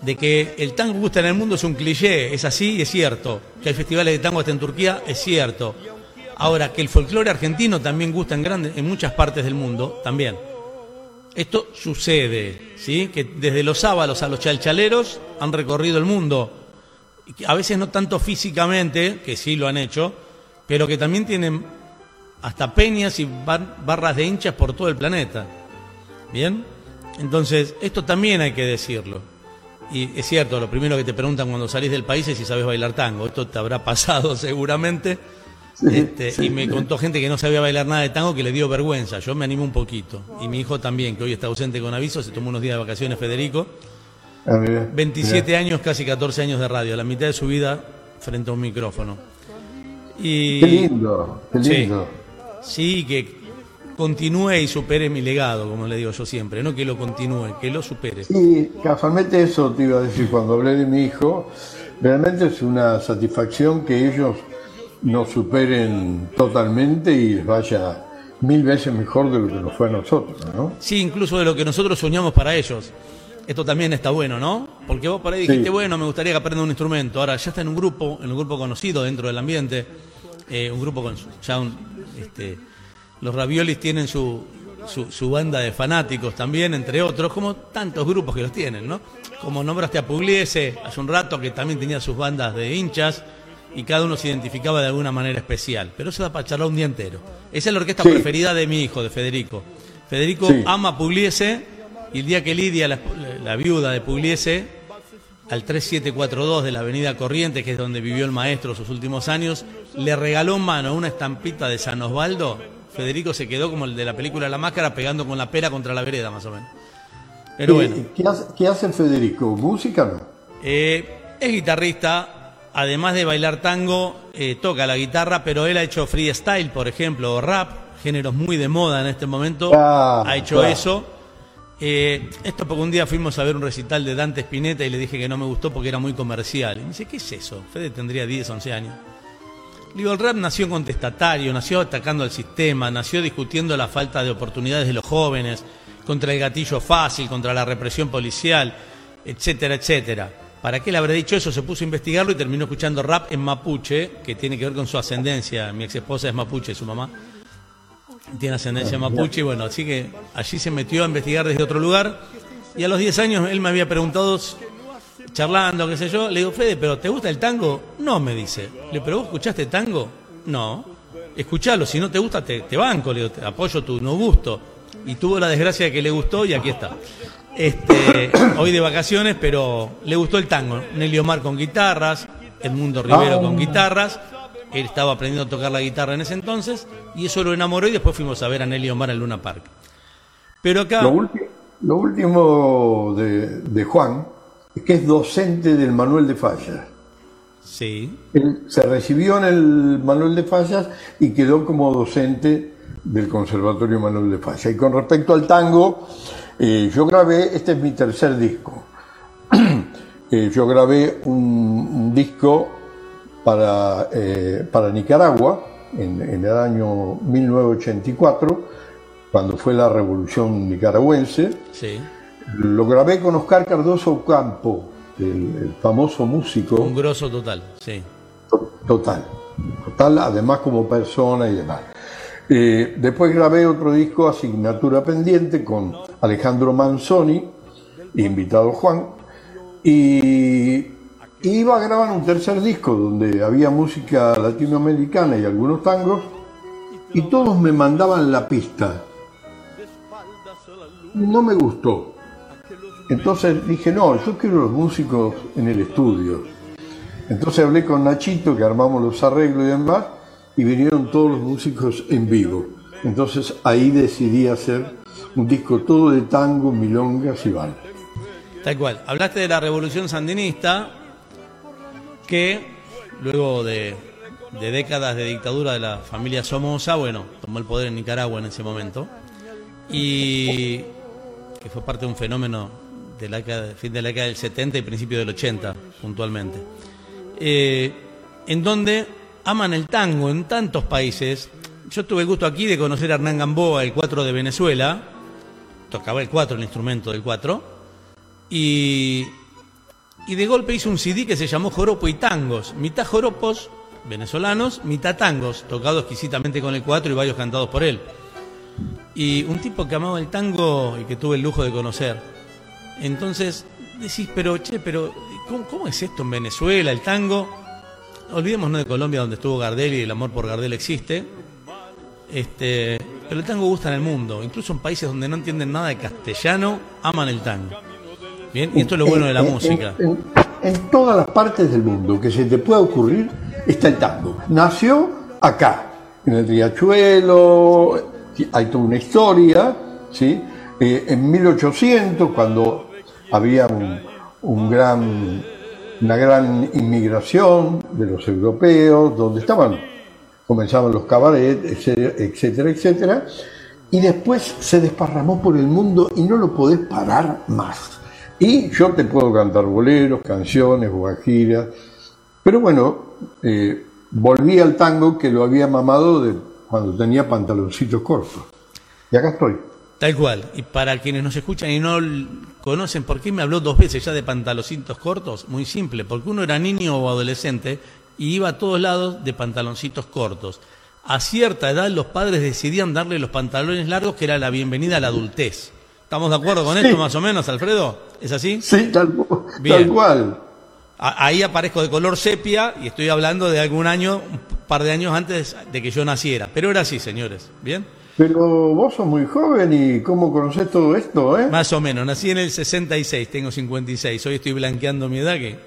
Speaker 2: de que el tango gusta en el mundo es un cliché, es así y es cierto. Que hay festivales de tango hasta en Turquía, es cierto. Ahora, que el folclore argentino también gusta en, grande, en muchas partes del mundo, también. Esto sucede, ¿sí? Que desde los sábalos a los chalchaleros han recorrido el mundo. A veces no tanto físicamente, que sí lo han hecho, pero que también tienen hasta peñas y bar- barras de hinchas por todo el planeta. ¿Bien? Entonces, esto también hay que decirlo. Y es cierto, lo primero que te preguntan cuando salís del país es si sabes bailar tango. Esto te habrá pasado seguramente. Este, y me contó gente que no sabía bailar nada de tango que le dio vergüenza. Yo me animé un poquito. Y mi hijo también, que hoy está ausente con aviso, se tomó unos días de vacaciones, Federico.
Speaker 13: Ah, mirá,
Speaker 2: 27
Speaker 13: mirá.
Speaker 2: años, casi 14 años de radio, la mitad de su vida frente a un micrófono. Y,
Speaker 13: Qué lindo, qué
Speaker 2: Sí.
Speaker 13: lindo.
Speaker 2: Sí, que continúe y supere mi legado, como le digo yo siempre, no que lo continúe, que lo supere.
Speaker 13: Sí, casualmente eso te iba a decir cuando hablé de mi hijo. Realmente es una satisfacción que ellos nos superen totalmente y les vaya mil veces mejor de lo que nos fue a nosotros, ¿no?
Speaker 2: Sí, incluso de lo que nosotros soñamos para ellos. Esto también está bueno, ¿no? Porque vos por ahí dijiste,
Speaker 13: Sí.
Speaker 2: bueno, me gustaría que aprenda un instrumento. Ahora ya está en un grupo, en un grupo conocido dentro del ambiente, eh, un grupo con ya un, este, los raviolis tienen su, su, su banda de fanáticos también, entre otros, como tantos grupos que los tienen, ¿no? Como nombraste a Pugliese hace un rato, que también tenía sus bandas de hinchas y cada uno se identificaba de alguna manera especial. Pero eso da para charlar un día entero. Esa es la orquesta
Speaker 13: Sí.
Speaker 2: preferida de mi hijo, de Federico. Federico
Speaker 13: Sí.
Speaker 2: ama Pugliese y el día que Lidia, la, la viuda de Pugliese, al 3742 de la Avenida Corrientes, que es donde vivió el maestro sus últimos años, le regaló en mano una estampita de San Osvaldo. Federico se quedó como el de la película La Máscara pegando con la pera contra la vereda, más o menos. Pero
Speaker 13: Eh,
Speaker 2: bueno,
Speaker 13: ¿Qué hace, qué hace Federico? ¿Música no?
Speaker 2: eh, es guitarrista, además de bailar tango, eh, toca la guitarra, pero él ha hecho freestyle, por ejemplo, o rap, géneros muy de moda en este momento.
Speaker 13: Claro,
Speaker 2: ha hecho
Speaker 13: claro.
Speaker 2: eso. Eh, esto porque un día fuimos a ver un recital de Dante Spinetta y le dije que no me gustó porque era muy comercial. Y me dice, ¿qué es eso? Fede tendría 10, 11 años. Le Digo, el rap nació contestatario, nació atacando al sistema, nació discutiendo la falta de oportunidades de los jóvenes, contra el gatillo fácil, contra la represión policial, etcétera, etcétera. ¿Para qué le habré dicho eso? Se puso a investigarlo y terminó escuchando rap en mapuche, que tiene que ver con su ascendencia. Mi ex esposa es mapuche, su mamá. tiene ascendencia mapuche, y bueno, así que allí se metió a investigar desde otro lugar. Y a los 10 años él me había preguntado, charlando, qué sé yo, le digo, Fede, ¿pero te gusta el tango? No, me dice. Le digo, ¿pero vos escuchaste tango? No. Escuchalo, si no te gusta, te, te banco, le digo, te apoyo tu no gusto. Y tuvo la desgracia de que le gustó y aquí está. Este, hoy de vacaciones, pero le gustó el tango. Nelly Omar con guitarras, Edmundo Rivero
Speaker 13: Ah.
Speaker 2: con guitarras. Él estaba aprendiendo a tocar la guitarra en ese entonces y eso lo enamoró y después fuimos a ver a Nelly Omar en Luna Park. Pero acá...
Speaker 13: Lo último de, de Juan es que es docente del Manuel de Fallas.
Speaker 2: Sí.
Speaker 13: Él se recibió en el Manuel de Fallas y quedó como docente del Conservatorio Manuel de Fallas. Y con respecto al tango, eh, yo grabé, este es mi tercer disco. Eh, yo grabé un, un disco para, eh, para Nicaragua en, en el año 1984, cuando fue la revolución nicaragüense.
Speaker 2: Sí.
Speaker 13: Lo grabé con Oscar Cardoso Ocampo, el, el famoso músico.
Speaker 2: Un grosso total, sí.
Speaker 13: Total, total, además como persona y demás. Eh, después grabé otro disco, Asignatura Pendiente, con Alejandro Manzoni, invitado Juan, y iba a grabar un tercer disco donde había música latinoamericana y algunos tangos, y todos me mandaban la pista. No me gustó. Entonces dije, no, yo quiero los músicos en el estudio. Entonces hablé con Nachito, que armamos los arreglos y demás, y vinieron todos los músicos en vivo. Entonces ahí decidí hacer un disco todo de tango, milongas y bal.
Speaker 2: Tal cual. Hablaste de la revolución sandinista, que luego de, de décadas de dictadura de la familia Somoza, bueno, tomó el poder en Nicaragua en ese momento, y que fue parte de un fenómeno de la fin de la década del 70 y principio del 80, puntualmente. Eh, en donde aman el tango en tantos países. Yo tuve el gusto aquí de conocer a Hernán Gamboa, el 4 de Venezuela, tocaba el 4, el instrumento del 4, y, y de golpe hizo un CD que se llamó Joropo y Tangos, mitad joropos venezolanos, mitad tangos, tocado exquisitamente con el 4 y varios cantados por él. Y un tipo que amaba el tango y que tuve el lujo de conocer. Entonces decís, pero che, pero ¿cómo, cómo es esto en Venezuela, el tango? Olvidémonos de Colombia donde estuvo Gardel y el amor por Gardel existe. Este, pero el tango gusta en el mundo, incluso en países donde no entienden nada de castellano, aman el tango. Bien, y esto es lo bueno de la
Speaker 13: En- en-
Speaker 2: música.
Speaker 13: En, en todas las partes del mundo que se te pueda ocurrir está el tango. Nació acá, en el Riachuelo, hay toda una historia, ¿sí? Eh, en 1800, cuando había un, un gran, una gran inmigración de los europeos, donde estaban, comenzaban los cabarets, etcétera, etcétera, etcétera, y después se desparramó por el mundo y no lo podés parar más. Y yo te puedo cantar boleros, canciones, guajiras, pero bueno, eh, volví al tango que lo había mamado de cuando tenía pantaloncitos cortos. Y acá estoy.
Speaker 2: Tal cual. Y para quienes nos escuchan y no conocen por qué me habló dos veces ya de pantaloncitos cortos, muy simple, porque uno era niño o adolescente y iba a todos lados de pantaloncitos cortos. A cierta edad los padres decidían darle los pantalones largos, que era la bienvenida a la adultez. ¿Estamos de acuerdo con
Speaker 13: Sí.
Speaker 2: esto más o menos, Alfredo? ¿Es así?
Speaker 13: Sí, tal, cual.
Speaker 2: A- Ahí aparezco de color sepia y estoy hablando de algún año, un par de años antes de que yo naciera. Pero era así, señores. ¿Bien?
Speaker 13: Pero vos sos muy joven y ¿cómo conocés todo esto, eh?
Speaker 2: Más o menos. Nací en el 66, tengo 56. Hoy estoy blanqueando mi edad, que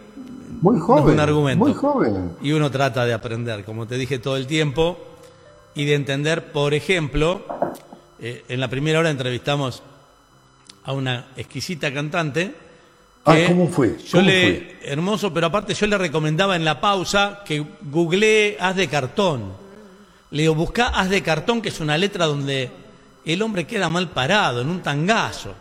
Speaker 13: Muy
Speaker 2: no
Speaker 13: joven.
Speaker 2: es un argumento.
Speaker 13: Muy joven.
Speaker 2: Y uno trata de aprender, como te dije todo el tiempo, y de entender, por ejemplo, eh, en la primera hora entrevistamos a una exquisita cantante.
Speaker 13: Ah, ¿cómo fue?
Speaker 2: Yo
Speaker 13: ¿Cómo
Speaker 2: le, hermoso, pero aparte yo le recomendaba en la pausa que googlee Haz de cartón. Le digo, buscá Haz de cartón, que es una letra donde el hombre queda mal parado, en un tangazo.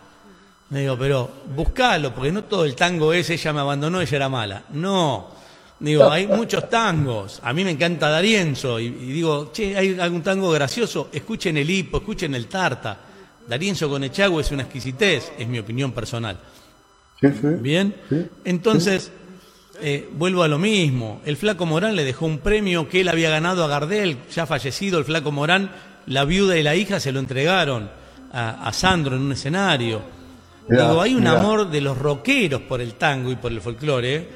Speaker 2: Le digo, pero buscalo, porque no todo el tango es ella me abandonó, ella era mala. No. Digo, hay muchos tangos. A mí me encanta Darienzo. Y, y digo, che, ¿hay algún tango gracioso? Escuchen el hipo, escuchen el tarta. Darienzo con Echagüe es una exquisitez, es mi opinión personal.
Speaker 13: Sí, sí.
Speaker 2: Bien.
Speaker 13: Sí.
Speaker 2: Entonces, eh, vuelvo a lo mismo. El Flaco Morán le dejó un premio que él había ganado a Gardel, ya fallecido el Flaco Morán, la viuda y la hija se lo entregaron a, a Sandro en un escenario.
Speaker 13: Mirá,
Speaker 2: Digo, hay un
Speaker 13: mirá.
Speaker 2: amor de los rockeros por el tango y por el folclore,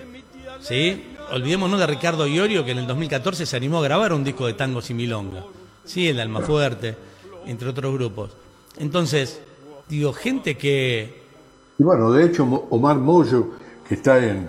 Speaker 2: ¿sí? Olvidémonos de Ricardo Iorio, que en el 2014 se animó a grabar un disco de tangos y milonga, ¿sí? El de Almafuerte, entre otros grupos. Entonces, digo, gente que...
Speaker 13: Y bueno, de hecho, Omar Moyo, que está en,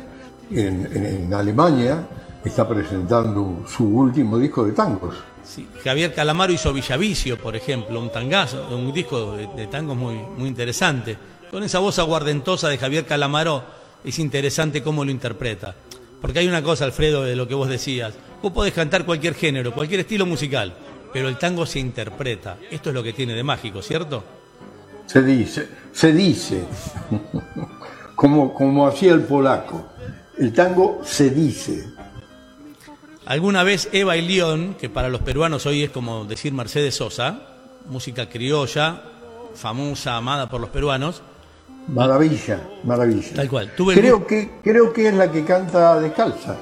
Speaker 13: en, en- en Alemania, está presentando su último disco de tangos.
Speaker 2: sí, Javier Calamaro hizo Villavicio, por ejemplo, un tangazo, un disco de, de tangos muy, muy interesante. Con esa voz aguardentosa de Javier Calamaro es interesante cómo lo interpreta. Porque hay una cosa, Alfredo, de lo que vos decías. Vos podés cantar cualquier género, cualquier estilo musical, pero el tango se interpreta. Esto es lo que tiene de mágico, ¿cierto?
Speaker 13: Se dice, se dice, como, como hacía el polaco. El tango se dice.
Speaker 2: Alguna vez Eva y León, que para los peruanos hoy es como decir Mercedes Sosa, música criolla, famosa, amada por los peruanos,
Speaker 13: Maravilla, maravilla.
Speaker 2: Tal cual. Tuve el
Speaker 13: creo, que, creo que es la que canta descalza.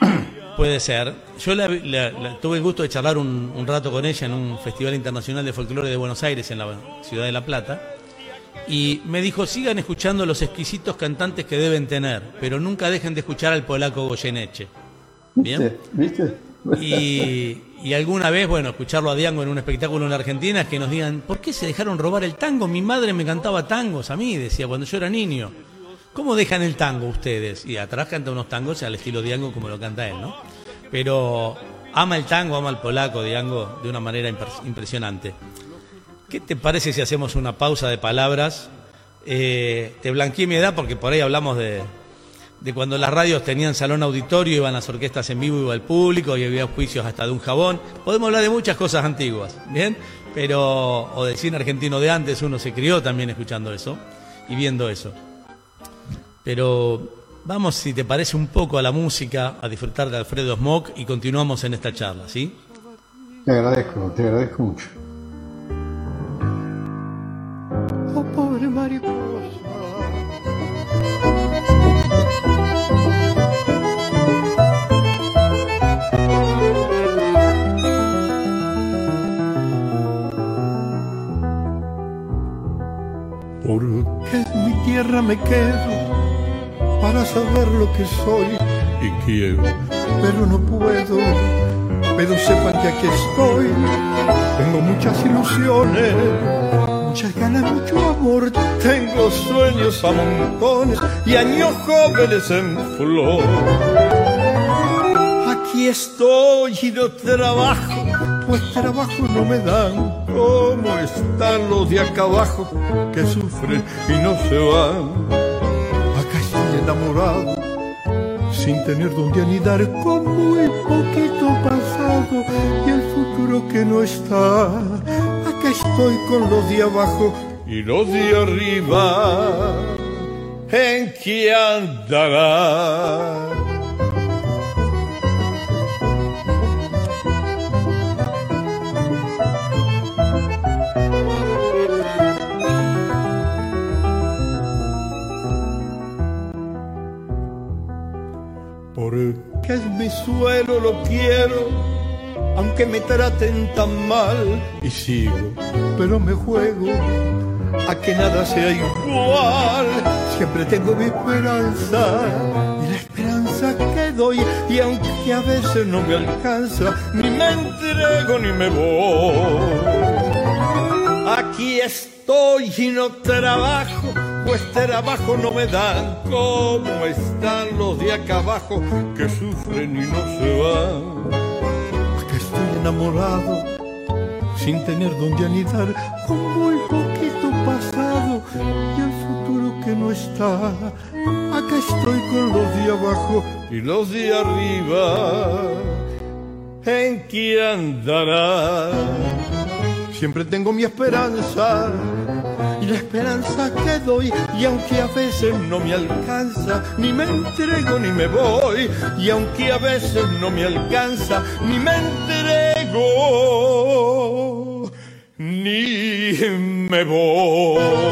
Speaker 2: Puede ser. Yo la- la- la- tuve el gusto de charlar un, un rato con ella en un Festival Internacional de Folclore de Buenos Aires, en la ciudad de La Plata. Y me dijo, sigan escuchando los exquisitos cantantes que deben tener, pero nunca dejen de escuchar al polaco Goyeneche. ¿Bien?
Speaker 13: ¿Viste?
Speaker 2: Y, y alguna vez, bueno, escucharlo a Diango en un espectáculo en la Argentina es que nos digan, ¿por qué se dejaron robar el tango? Mi madre me cantaba tangos a mí, decía, cuando yo era niño. ¿Cómo dejan el tango ustedes? Y atrás canta unos tangos al estilo Diango como lo canta él, ¿no? Pero ama el tango, ama el polaco, Diango, de una manera impres- impresionante. ¿Qué te parece si hacemos una pausa de palabras? Eh, te blanqueé mi edad porque por ahí hablamos de, de cuando las radios tenían salón auditorio, iban las orquestas en vivo, iba el público y había juicios hasta de un jabón. Podemos hablar de muchas cosas antiguas, ¿bien? Pero, o del cine argentino de antes, uno se crió también escuchando eso y viendo eso. Pero vamos, si te parece, un poco a la música, a disfrutar de Alfredo Smock y continuamos en esta charla, ¿sí?
Speaker 13: Te agradezco, te agradezco mucho.
Speaker 12: Pobre mariposa. Porque en mi tierra me quedo para saber lo que soy y quiero, pero no puedo. Pero sepan que aquí estoy, tengo muchas ilusiones, ganas, mucho amor, tengo sueños a montones y años jóvenes en flor. Aquí estoy y no trabajo, pues trabajo no me dan. ¿Cómo están los de acá abajo que sufren y no se van? Acá estoy enamorado, sin tener donde anidar, con muy poquito pasado y el futuro que no está. Estoy con los de abajo y los de arriba. ¿En qué andará? Porque es mi suelo, lo quiero, aunque me traten tan mal. Y sigo, pero me juego a que nada sea igual. Siempre tengo mi esperanza y la esperanza que doy. Y aunque a veces no me alcanza, ni me entrego ni me voy. Aquí estoy y no trabajo, pues trabajo no me dan. ¿Cómo están los de acá abajo que sufren y no se van? Enamorado, sin tener donde anidar, con muy poquito pasado y el futuro que no está. Acá estoy con los de abajo y los de arriba. ¿En qué andará? Siempre tengo mi esperanza y la esperanza que doy y aunque a veces no me alcanza, ni me entrego ni me voy y aunque a veces no me alcanza, ni me entrego ni me voy.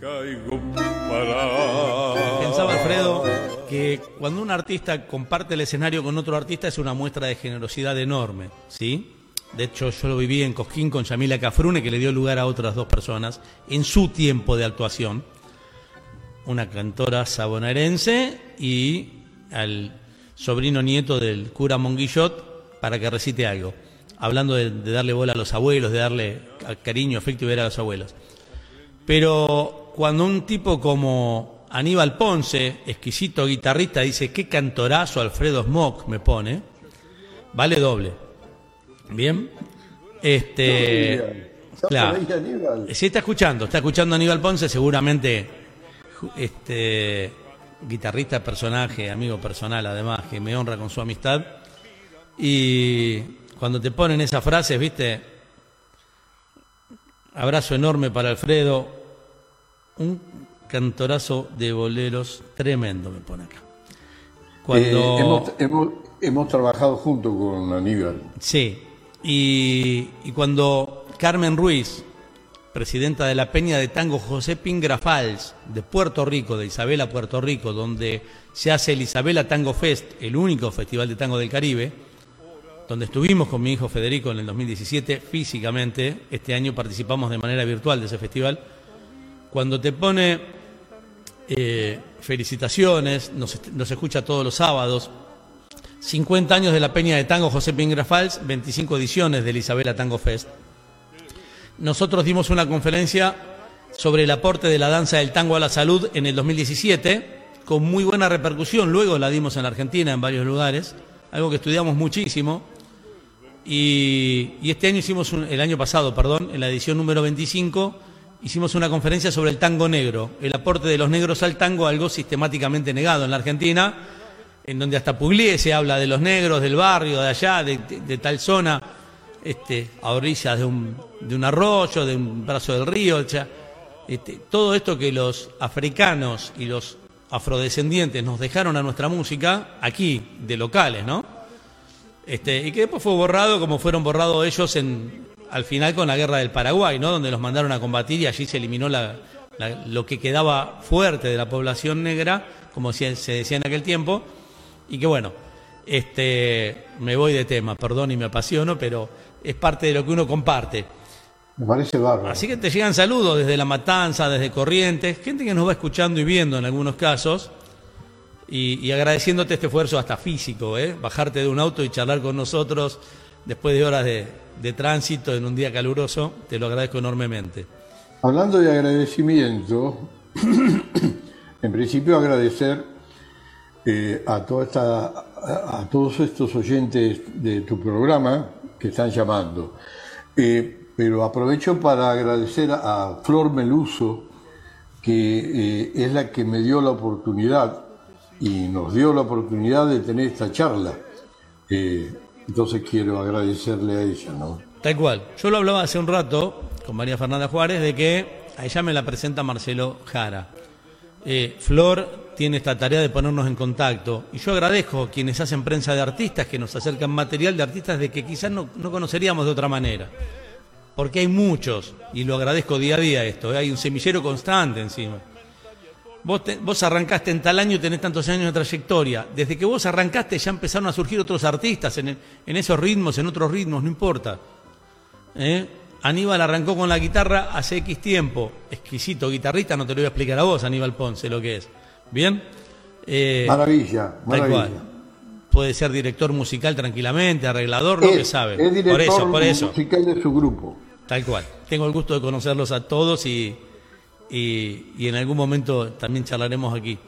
Speaker 12: Caigo para
Speaker 2: Pensaba Alfredo que cuando un artista comparte el escenario con otro artista es una muestra de generosidad enorme, ¿sí? De hecho, yo lo viví en Cosquín con Yamila Cafrune, que le dio lugar a otras dos personas en su tiempo de actuación. Una cantora sabonarense y al sobrino nieto del cura Monguillot para que recite algo. Hablando de, de darle bola a los abuelos, de darle cariño, afecto y ver a los abuelos. Pero cuando un tipo como Aníbal Ponce, exquisito guitarrista, dice, qué cantorazo Alfredo Smock me pone, vale doble. Bien. Este. Claro. Sí, está escuchando, está escuchando a Aníbal Ponce, seguramente. Este. Guitarrista, personaje, amigo personal, además, que me honra con su amistad. Y cuando te ponen esas frases, viste. Abrazo enorme para Alfredo. Un cantorazo de boleros tremendo, me pone acá.
Speaker 13: Cuando... Eh, hemos, hemos, hemos trabajado junto con Aníbal.
Speaker 2: Sí, y, cuando Carmen Ruiz, presidenta de la Peña de Tango José Pingrafals de Puerto Rico, de Isabela, Puerto Rico, donde se hace el Isabela Tango Fest, el único festival de tango del Caribe, donde estuvimos con mi hijo Federico en el 2017 físicamente, este año participamos de manera virtual de ese festival, cuando te pone eh, felicitaciones, nos, nos escucha todos los sábados, 50 años de la Peña de Tango José Pingrafals, 25 ediciones del Isabela Tango Fest. Nosotros dimos una conferencia sobre el aporte de la danza del tango a la salud en el 2017, con muy buena repercusión. Luego la dimos en la Argentina, en varios lugares, algo que estudiamos muchísimo. Y, este año hicimos, el año pasado, perdón, en la edición número 25, hicimos una conferencia sobre el tango negro, el aporte de los negros al tango, algo sistemáticamente negado en la Argentina en donde hasta Pugliese habla de los negros del barrio, de allá, de, tal zona, este, a orillas de un, de un arroyo, de un brazo del río, este, todo esto que los africanos y los afrodescendientes nos dejaron a nuestra música, aquí, de locales, ¿no? Este, y que después fue borrado como fueron borrados ellos en, al final con la guerra del Paraguay, ¿no? Donde los mandaron a combatir y allí se eliminó lo que quedaba fuerte de la población negra, como se decía en aquel tiempo, y que bueno, este, me voy de tema, perdón y me apasiono, pero es parte de lo que uno comparte.
Speaker 13: Me parece bárbaro.
Speaker 2: Así que te llegan saludos desde La Matanza, desde Corrientes, gente que nos va escuchando y viendo en algunos casos, y, agradeciéndote este esfuerzo hasta físico, ¿eh? bajarte de un auto y charlar con nosotros después de horas de, de tránsito en un día caluroso, te lo agradezco enormemente.
Speaker 13: Hablando de agradecimiento, en principio agradecer eh, a, toda esta, a, todos estos oyentes de tu programa que están llamando. Eh, pero aprovecho para agradecer a Flor Meluso, que eh, es la que me dio la oportunidad y nos dio la oportunidad de tener esta charla. entonces quiero agradecerle a ella, ¿no?
Speaker 2: Tal cual. Yo lo hablaba hace un rato con María Fernanda Juárez de que a ella me la presenta Marcelo Jara. Flor tiene esta tarea de ponernos en contacto. Y yo agradezco a quienes hacen prensa de artistas, que nos acercan material de artistas de que quizás no, conoceríamos de otra manera. Porque hay muchos, y lo agradezco día a día esto, ¿eh? hay un semillero constante encima. Vos, vos arrancaste en tal año y tenés tantos años de trayectoria. Desde que vos arrancaste ya empezaron a surgir otros artistas en, en esos ritmos, en otros ritmos, no importa. ¿Eh? Aníbal arrancó con la guitarra hace X tiempo. Exquisito guitarrista, no te lo voy a explicar a vos, Aníbal Ponce, lo que es. Bien.
Speaker 13: Eh, maravilla, maravilla.
Speaker 2: Puede ser director musical tranquilamente, arreglador, lo que sabe. por eso, por eso.
Speaker 13: musical de su grupo.
Speaker 2: Tal cual. Tengo el gusto de conocerlos a todos y, y, en algún momento también charlaremos aquí.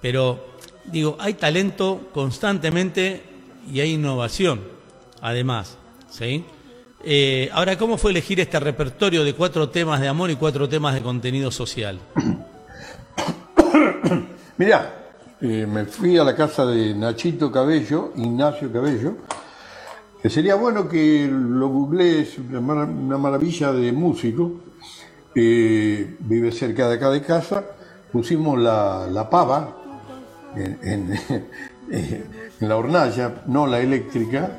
Speaker 2: Pero digo, hay talento constantemente y hay innovación, además. ¿sí? Eh, ahora, ¿cómo fue elegir este repertorio de cuatro temas de amor y cuatro temas de contenido social?
Speaker 13: Mirá, eh, me fui a la casa de Nachito Cabello, Ignacio Cabello, que sería bueno que lo googlees, una, maravilla de músico, eh, vive cerca de acá de casa, pusimos la, pava en, la hornalla, no la eléctrica,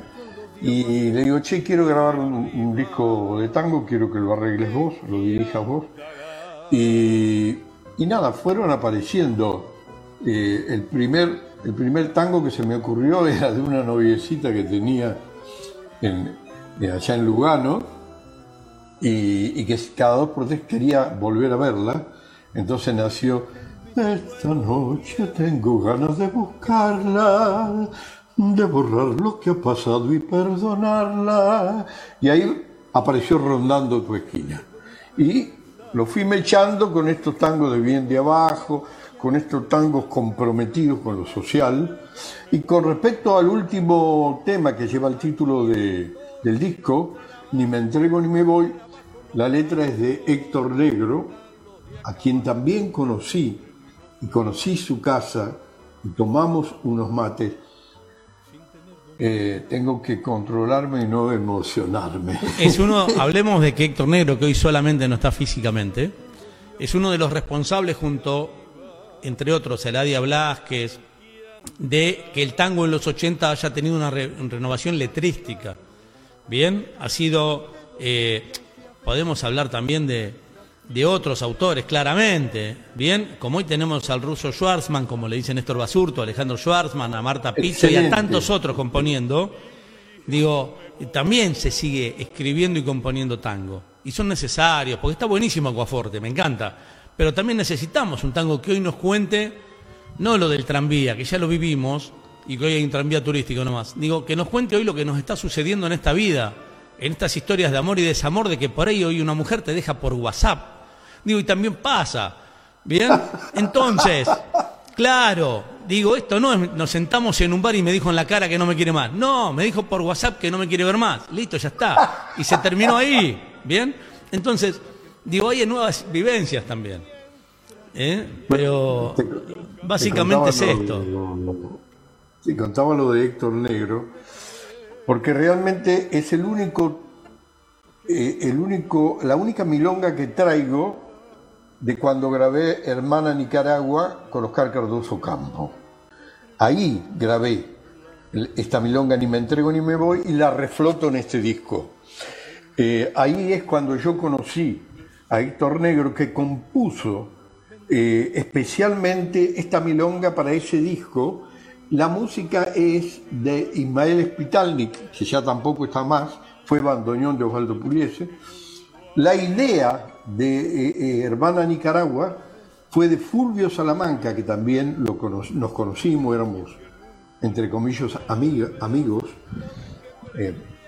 Speaker 13: y le digo, che, quiero grabar un, disco de tango, quiero que lo arregles vos, lo dirijas vos. Y nada, fueron apareciendo el, primer, el primer tango que se me ocurrió era de una noviecita que tenía en, eh, allá en Lugano, y, y que cada dos por tres quería volver a verla. Entonces nació, esta noche tengo ganas de buscarla, de borrar lo que ha pasado y perdonarla. Y ahí apareció rondando tu esquina. Y lo fui mechando con estos tangos de bien de abajo, con estos tangos comprometidos con lo social. Y con respecto al último tema que lleva el título de- del disco, Ni me entrego ni me voy, la letra es de Héctor Negro, a quien también conocí y conocí su casa y tomamos unos mates. Eh, tengo que controlarme y no emocionarme.
Speaker 2: Es uno, hablemos de que Héctor Negro, que hoy solamente no está físicamente, es uno de los responsables junto, entre otros, Eladia Blasquez, de que el tango en los 80 haya tenido una re- renovación letrística. Bien, ha sido, eh, podemos hablar también de, de otros autores, claramente. Bien, como hoy tenemos al ruso Schwarzman, como le dice Néstor Basurto, a Alejandro Schwarzman, a Marta Pizzo y a tantos otros componiendo, digo, también se sigue escribiendo y componiendo tango. Y son necesarios, porque está buenísimo Aguaforte, me encanta. Pero también necesitamos un tango que hoy nos cuente, no lo del tranvía, que ya lo vivimos, y que hoy hay un tranvía turístico nomás. Digo, que nos cuente hoy lo que nos está sucediendo en esta vida, en estas historias de amor y desamor, de que por ahí hoy una mujer te deja por WhatsApp. Digo, y también pasa. ¿Bien? Entonces, claro, digo, esto no es, nos sentamos en un bar y me dijo en la cara que no me quiere más. No, me dijo por WhatsApp que no me quiere ver más. Listo, ya está. Y se terminó ahí. ¿Bien? Entonces, digo, hay nuevas vivencias también. ¿Eh? Pero básicamente es
Speaker 13: Te
Speaker 2: esto.
Speaker 13: lo- Sí, contaba lo de Héctor Negro, porque realmente es el único, eh, el único, la única milonga que traigo de cuando grabé Hermana Nicaragua con Oscar Cardoso Campo. Ahí grabé esta milonga Ni me entrego ni me voy y la refloto en este disco. Eh, ahí es cuando yo conocí a Héctor Negro que compuso eh, especialmente esta milonga para ese disco. La música es de Ismael Spitalnik, que ya tampoco está más, fue bandoneón de Osvaldo Pugliese. La idea de eh, eh, Hermana Nicaragua fue de Fulvio Salamanca, que también lo nos conocimos, éramos, entre comillas, amigos.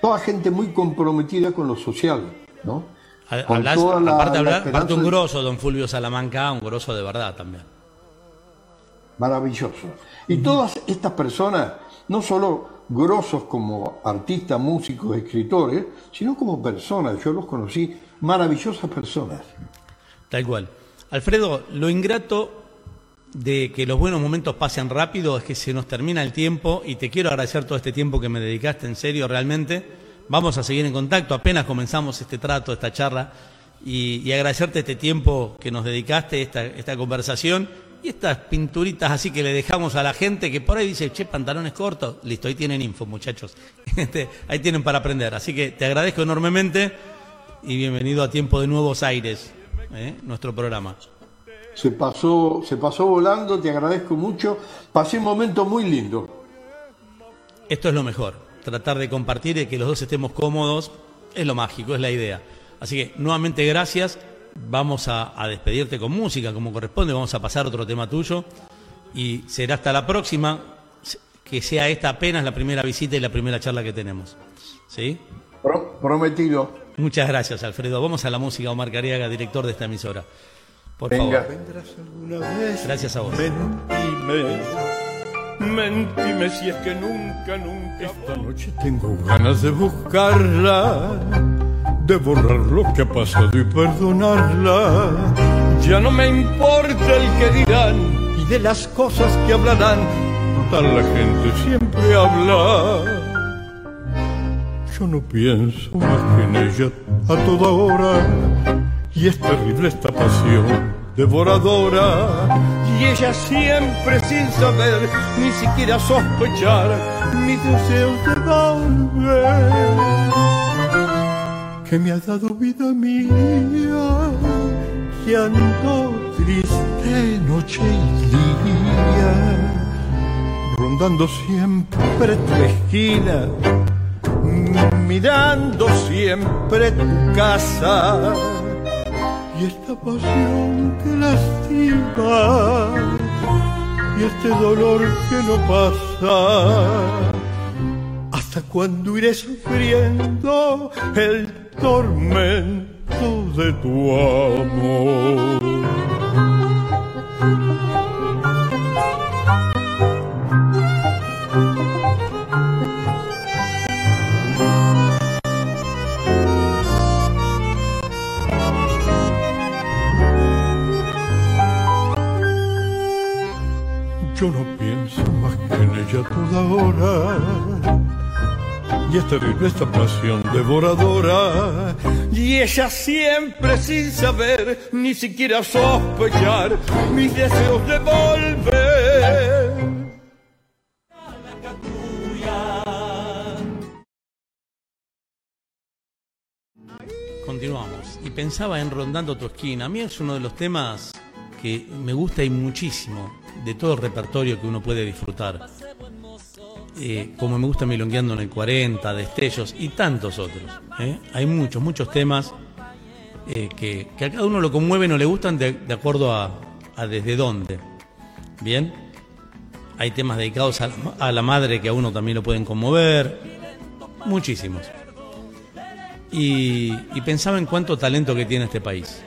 Speaker 13: Toda gente muy comprometida con lo social, ¿no? La-
Speaker 2: aparte,
Speaker 13: la
Speaker 2: hablar,
Speaker 13: esperanza
Speaker 2: aparte un grosso, don Fulvio Salamanca, un grosso de verdad también.
Speaker 13: Maravilloso. Y todas estas personas, no solo grosos como artistas, músicos, escritores, sino como personas. Yo los conocí, maravillosas personas.
Speaker 2: Tal cual. Alfredo, lo ingrato de que los buenos momentos pasen rápido es que se nos termina el tiempo y te quiero agradecer todo este tiempo que me dedicaste, en serio, realmente. Vamos a seguir en contacto, apenas comenzamos este trato, esta charla, y, y agradecerte este tiempo que nos dedicaste, esta, esta conversación y estas pinturitas así que le dejamos a la gente que por ahí dice, che, pantalones cortos. Listo, ahí tienen info, muchachos. Este, ahí tienen para aprender. Así que te agradezco enormemente y bienvenido a Tiempo de Nuevos Aires, ¿eh? nuestro programa.
Speaker 13: Se pasó, se pasó volando, te agradezco mucho. Pasé un momento muy lindo.
Speaker 2: Esto es lo mejor, tratar de compartir y que los dos estemos cómodos es lo mágico, es la idea. Así que nuevamente gracias, vamos a, a despedirte con música como corresponde, vamos a pasar otro tema tuyo y será hasta la próxima, que sea esta apenas la primera visita y la primera charla que tenemos. ¿Sí?
Speaker 13: Pro- prometido.
Speaker 2: Muchas gracias, Alfredo. Vamos a la música, Omar Cariaga, director de esta emisora. Por
Speaker 13: Venga.
Speaker 2: favor.
Speaker 12: Vendrás alguna vez.
Speaker 2: Gracias a vos.
Speaker 12: Mentime, mentime si es que nunca, nunca. Esta noche tengo ganas de buscarla, de borrar lo que ha pasado y perdonarla. Ya no me importa el que dirán y de las cosas que hablarán. Total, la gente siempre habla. Yo no pienso más que en ella a toda hora. Y es terrible esta pasión devoradora. Y ella siempre sin saber, ni siquiera sospechar, mis deseos de volver. Que me ha dado vida mía, que ando triste noche y día, rondando siempre tu esquina
Speaker 8: mirando siempre tu casa y esta pasión que lastima y este dolor que no pasa. ¿Hasta cuando iré sufriendo el tormento de tu amor? Yo no pienso más que en ella toda hora. Y es terrible esta pasión devoradora. Y ella siempre sin saber, ni siquiera sospechar, mis deseos de volver.
Speaker 2: Continuamos. Y pensaba en Rondando tu esquina. A mí es uno de los temas que me gusta y muchísimo de todo el repertorio que uno puede disfrutar. Eh, como me gusta Milongueando en el 40, Destellos y tantos otros. ¿eh? Hay muchos, muchos temas eh, que, que a cada uno lo conmueven o le gustan de, de acuerdo a, a desde dónde. Bien, hay temas dedicados a la, a la madre que a uno también lo pueden conmover. Muchísimos. Y, y pensaba en cuánto talento que tiene este país.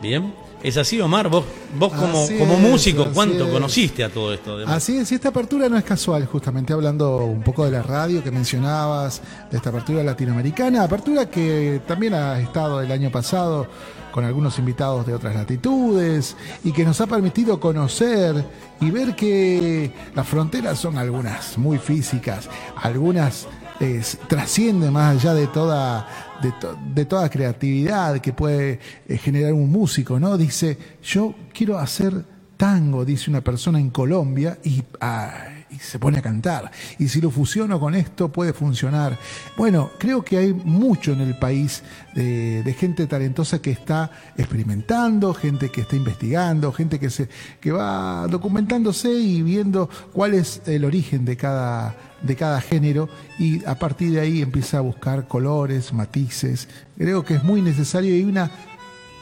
Speaker 2: Bien. ¿Es así, Omar? Vos, vos como,
Speaker 1: Así
Speaker 2: como
Speaker 1: es,
Speaker 2: músico, ¿cuánto
Speaker 1: es.
Speaker 2: conociste a todo esto? además?
Speaker 1: Así es, y esta apertura no es casual, justamente hablando un poco de la radio que mencionabas, de esta apertura latinoamericana, apertura que también ha estado el año pasado con algunos invitados de otras latitudes y que nos ha permitido conocer y ver que las fronteras son algunas muy físicas, algunas eh, trascienden más allá de toda de, to- de toda creatividad que puede eh, generar un músico, ¿no? Dice, yo quiero hacer tango, dice una persona en Colombia, y, ah, y se pone a cantar. Y si lo fusiono con esto, puede funcionar. Bueno, creo que hay mucho en el país de, gente talentosa que está experimentando, gente que está investigando, gente que, se, que va documentándose y viendo cuál es el origen de cada, de cada género y a partir de ahí empieza a buscar colores, matices. Creo que es muy necesario y hay una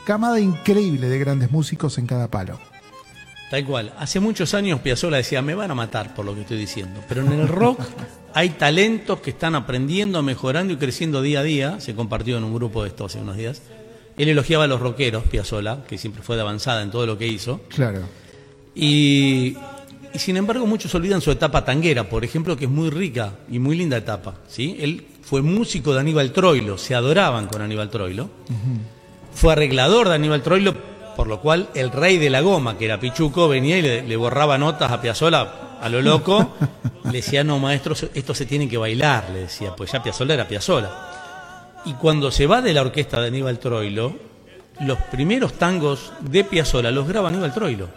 Speaker 1: camada increíble de grandes músicos en cada palo.
Speaker 2: Tal cual. Hace muchos años Piazzolla decía, me van a matar por lo que estoy diciendo. Pero en el rock hay talentos que están aprendiendo, mejorando y creciendo día a día. Se compartió en un grupo de esto hace unos días. Él elogiaba a los rockeros, Piazzolla, que siempre fue de avanzada en todo lo que hizo.
Speaker 1: Claro.
Speaker 2: Y, y sin embargo muchos olvidan su etapa tanguera, por ejemplo, que es muy rica y muy linda etapa. ¿sí? Él fue músico de Aníbal Troilo, se adoraban con Aníbal Troilo. Fue arreglador de Aníbal Troilo, por lo cual el rey de la goma, que era Pichuco, venía y le, le borraba notas a Piazzolla a lo loco. le decía, no, maestro, esto se tiene que bailar, le decía, pues ya Piazzolla era Piazzolla. Y cuando se va de la orquesta de Aníbal Troilo, los primeros tangos de Piazzolla los graba Aníbal Troilo.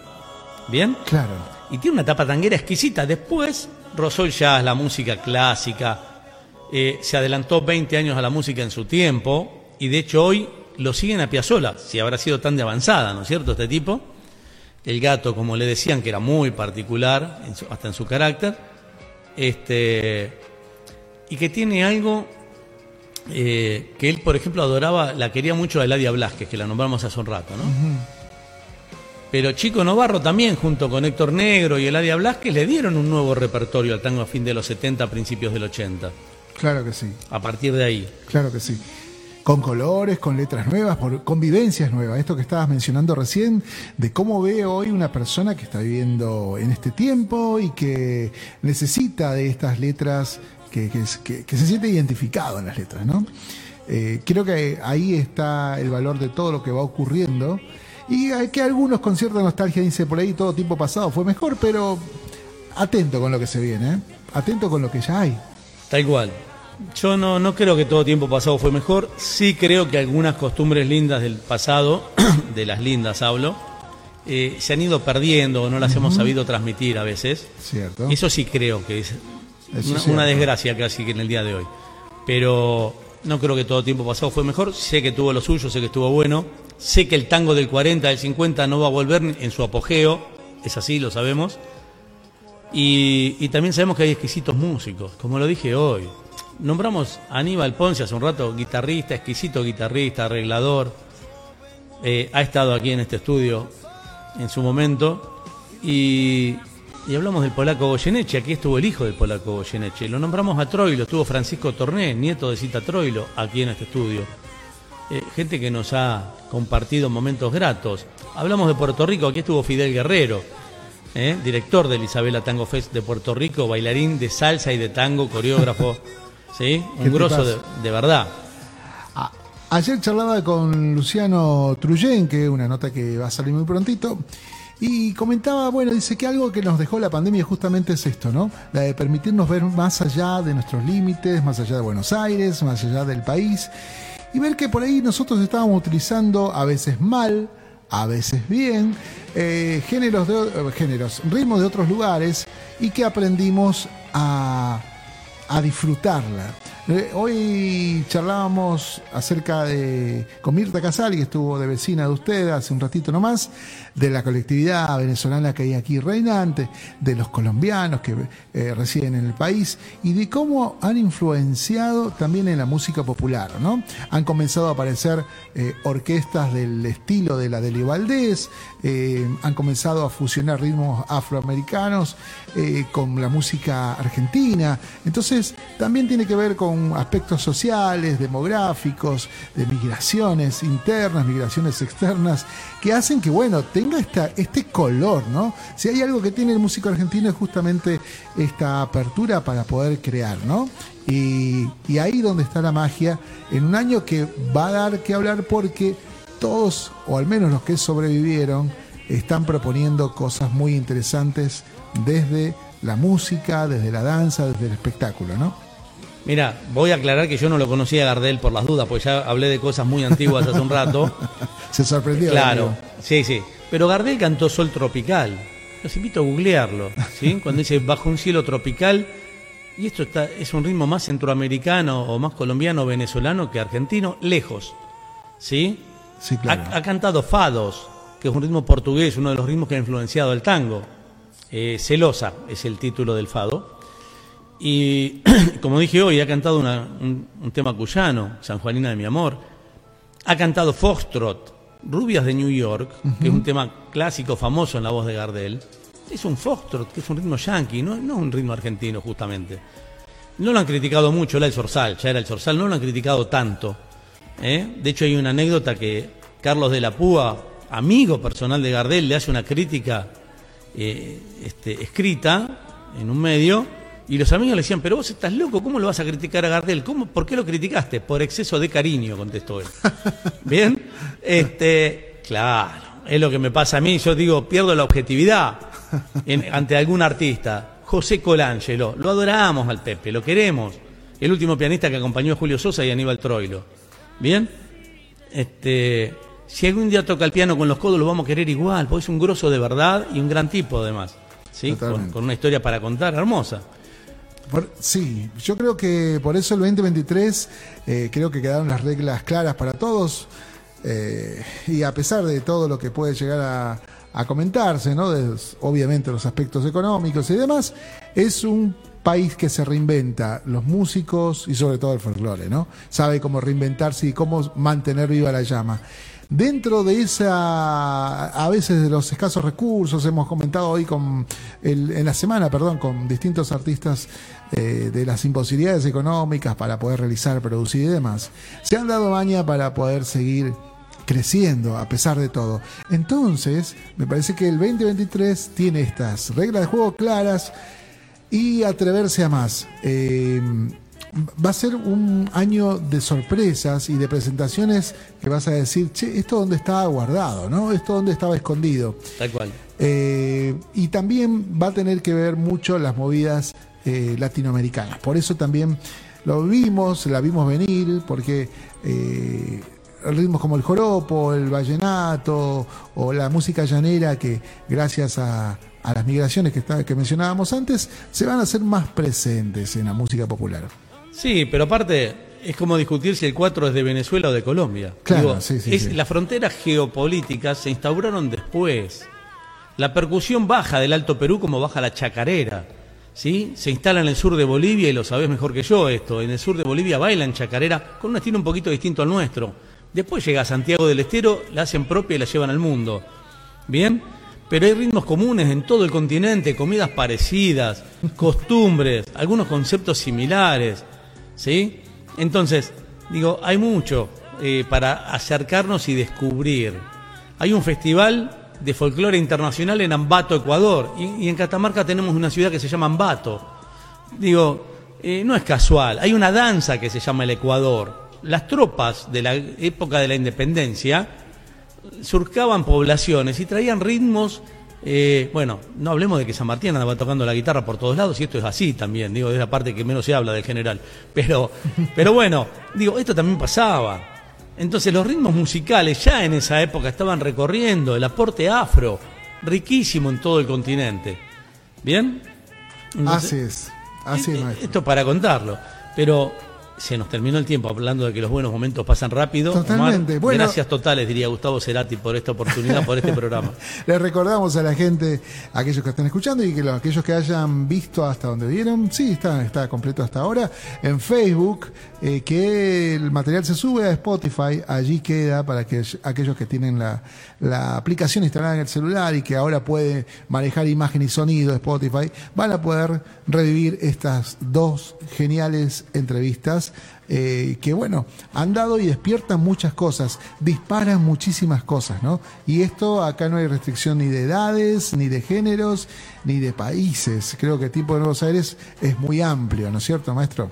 Speaker 2: ¿Bien?
Speaker 1: Claro.
Speaker 2: Y tiene una tapa tanguera exquisita. Después rozó el jazz, la música clásica. eh, se adelantó 20 años a la música en su tiempo. Y de hecho hoy lo siguen a Piazzolla, si habrá sido tan de avanzada, ¿no es cierto? Este tipo. El gato, como le decían, que era muy particular, en su- hasta en su carácter. Este, y que tiene algo eh, que él, por ejemplo, adoraba, la quería mucho a Eladia Blasquez, que la nombramos hace un rato, ¿no? Pero Chico Novarro también, junto con Héctor Negro y Eladia Blasquez, le dieron un nuevo repertorio al tango a fin de los 70, principios del 80.
Speaker 1: Claro que sí,
Speaker 2: A partir de ahí.
Speaker 1: claro que sí. Con colores, con letras nuevas, por convivencias nuevas. Esto que estabas mencionando recién, de cómo ve hoy una persona que está viviendo en este tiempo y que necesita de estas letras, que, se siente identificado en las letras, ¿no? Eh, creo que ahí está el valor de todo lo que va ocurriendo. Y que algunos con cierta nostalgia dicen por ahí todo tiempo pasado fue mejor, pero atento con lo que se viene, ¿eh? atento con lo que ya hay.
Speaker 2: Tal cual. Yo no, no creo que todo tiempo pasado fue mejor. Sí creo que algunas costumbres lindas del pasado, de las lindas hablo, eh, se han ido perdiendo o no las hemos sabido transmitir a veces.
Speaker 1: Cierto.
Speaker 2: Eso sí creo que es una, desgracia casi que en el día de hoy. Pero no creo que todo tiempo pasado fue mejor. Sé que tuvo lo suyo, sé que estuvo bueno. Sé que el tango del 40, del 50 no va a volver en su apogeo. Es así, lo sabemos. Y, y también sabemos que hay exquisitos músicos, como lo dije hoy. Nombramos a Aníbal Ponce hace un rato, guitarrista, exquisito guitarrista, arreglador. Eh, ha estado aquí en este estudio en su momento. Y, y hablamos del polaco Goyeneche. Aquí estuvo el hijo del polaco Goyeneche. Lo nombramos a Troilo. Estuvo Francisco Torné, nieto de Cita Troilo, aquí en este estudio. Eh, gente que nos ha compartido momentos gratos. Hablamos de Puerto Rico. Aquí estuvo Fidel Guerrero. eh, director del Isabela Tango Fest de Puerto Rico, bailarín de salsa y de tango, coreógrafo, ¿sí?
Speaker 1: ¿Qué
Speaker 2: un grosso de, verdad.
Speaker 1: Ayer charlaba con Luciano Truyen, que es una nota que va a salir muy prontito, y comentaba, bueno, dice que algo que nos dejó la pandemia justamente es esto, ¿no? La de permitirnos ver más allá de nuestros límites, más allá de Buenos Aires, más allá del país, y ver que por ahí nosotros estábamos utilizando a veces mal, a veces bien, eh, géneros, de, eh, géneros, ritmos de otros lugares, y que aprendimos a a disfrutarla. Eh, hoy charlábamos acerca de con Mirta Casal, que estuvo de vecina de usted hace un ratito nomás, de la colectividad venezolana que hay aquí reinante, de los colombianos que eh, residen en el país y de cómo han influenciado también en la música popular, ¿no? Han comenzado a aparecer eh, orquestas del estilo de la de Valdés, han comenzado a fusionar ritmos afroamericanos con la música argentina. Entonces, también tiene que ver con aspectos sociales, demográficos, de migraciones internas, migraciones externas, que hacen que, bueno, tenga esta, este color, ¿no? Si hay algo que tiene el músico argentino es justamente esta apertura para poder crear, ¿no? Y, y ahí donde está la magia, en un año que va a dar que hablar porque todos, o al menos los que sobrevivieron, están proponiendo cosas muy interesantes desde la música, desde la danza, desde el espectáculo, ¿no?
Speaker 2: Mira, voy a aclarar que yo no lo conocía a Gardel por las dudas, porque ya hablé de cosas muy antiguas hace un rato.
Speaker 1: Se sorprendió.
Speaker 2: Claro,
Speaker 1: amigo.
Speaker 2: sí, sí. Pero Gardel cantó Sol Tropical. Los invito a googlearlo, ¿sí? Cuando dice Bajo un cielo tropical, y esto está, es un ritmo más centroamericano o más colombiano, venezolano que argentino, lejos, ¿sí?
Speaker 1: Sí, claro.
Speaker 2: Ha, ha cantado fados, que es un ritmo portugués, uno de los ritmos que ha influenciado el tango. Eh, Celosa es el título del fado. Y como dije hoy, ha cantado una- un, un tema cuyano, San Juanina de mi amor. Ha cantado Foxtrot, Rubias de New York, que es un tema clásico, famoso en la voz de Gardel. Es un Foxtrot, que es un ritmo yankee, no, no un ritmo argentino justamente. No lo han criticado mucho, era el Zorzal, ya era el Zorzal, no lo han criticado tanto. ¿eh? De hecho, hay una anécdota que Carlos de la Púa, amigo personal de Gardel, le hace una crítica eh, este, escrita en un medio, y los amigos le decían, pero vos estás loco, ¿cómo lo vas a criticar a Gardel? ¿Cómo, ¿Por qué lo criticaste? Por exceso de cariño, contestó él. Bien, este, claro, es lo que me pasa a mí, yo digo, pierdo la objetividad en- ante algún artista. José Colangelo, lo adoramos al Pepe, lo queremos. El último pianista que acompañó a Julio Sosa y Aníbal Troilo. Bien, este, si algún día toca el piano con los codos, lo vamos a querer igual, porque es un grosso de verdad y un gran tipo además. ¿sí? Con una historia para contar hermosa.
Speaker 1: Sí, yo creo que por eso el 2023 eh, creo que quedaron las reglas claras para todos eh, y a pesar de todo lo que puede llegar a, comentarse, ¿no? De, obviamente los aspectos económicos y demás, es un país que se reinventa, los músicos y sobre todo el folclore, ¿no? Sabe cómo reinventarse y cómo mantener viva la llama. Dentro de esa, a veces de los escasos recursos, hemos comentado hoy con el- en la semana, perdón, con distintos artistas eh, de las imposibilidades económicas para poder realizar, producir y demás, se han dado maña para poder seguir creciendo a pesar de todo. Entonces, me parece que el 2023 tiene estas reglas de juego claras y atreverse a más. Eh, va a ser un año de sorpresas y de presentaciones que vas a decir, che, esto donde estaba guardado, ¿no? Esto donde estaba escondido.
Speaker 2: Tal cual.
Speaker 1: Eh, y también va a tener que ver mucho las movidas eh, latinoamericanas. Por eso también lo vimos, la vimos venir, porque eh, ritmos como el joropo, el vallenato o la música llanera que gracias a, a las migraciones que, está- que mencionábamos antes se van a hacer más presentes en la música popular.
Speaker 2: Sí, pero aparte es como discutir si el 4 es de Venezuela o de Colombia.
Speaker 1: Claro, sí, sí,
Speaker 2: es-
Speaker 1: sí.
Speaker 2: Las fronteras geopolíticas se instauraron después. La percusión baja del Alto Perú como baja la chacarera. ¿Sí? Se instala en el sur de Bolivia y lo sabés mejor que yo esto. En el sur de Bolivia bailan chacarera con un estilo un poquito distinto al nuestro. Después llega a Santiago del Estero, la hacen propia y la llevan al mundo. ¿Bien? Pero hay ritmos comunes en todo el continente, comidas parecidas, costumbres, algunos conceptos similares. ¿Sí? Entonces, digo, hay mucho eh, para acercarnos y descubrir. Hay un festival de folclore internacional en Ambato, Ecuador, y, en Catamarca tenemos una ciudad que se llama Ambato. Digo, eh, no es casual, hay una danza que se llama el Ecuador. Las tropas de la época de la independencia surcaban poblaciones y traían ritmos, eh, bueno, no hablemos de que San Martín andaba tocando la guitarra por todos lados, y esto es así también, digo, es la parte que menos se habla del general. Pero, pero bueno, digo, esto también pasaba. Entonces los ritmos musicales ya en esa época estaban recorriendo el aporte afro, riquísimo en todo el continente. ¿Bien?
Speaker 1: así es, así es. maestro.
Speaker 2: Esto para contarlo. Pero se nos terminó el tiempo hablando de que los buenos momentos pasan rápido.
Speaker 1: Totalmente.
Speaker 2: Omar,
Speaker 1: Bueno-
Speaker 2: gracias totales, diría Gustavo Cerati, por esta oportunidad, por este programa.
Speaker 1: Les recordamos a la gente, a aquellos que están escuchando y que los, aquellos que hayan visto hasta donde vieron, sí, está, está completo hasta ahora, en Facebook, eh, que el material se sube a Spotify, allí queda para que aquellos que tienen la, la aplicación instalada en el celular y que ahora puede manejar imagen y sonido de Spotify, van a poder revivir estas dos geniales entrevistas eh, que bueno, han dado y despiertan muchas cosas, disparan muchísimas cosas, ¿no? Y esto acá no hay restricción ni de edades, ni de géneros, ni de países. Creo que el tipo de Nuevos Aires es muy amplio, ¿no es cierto, maestro?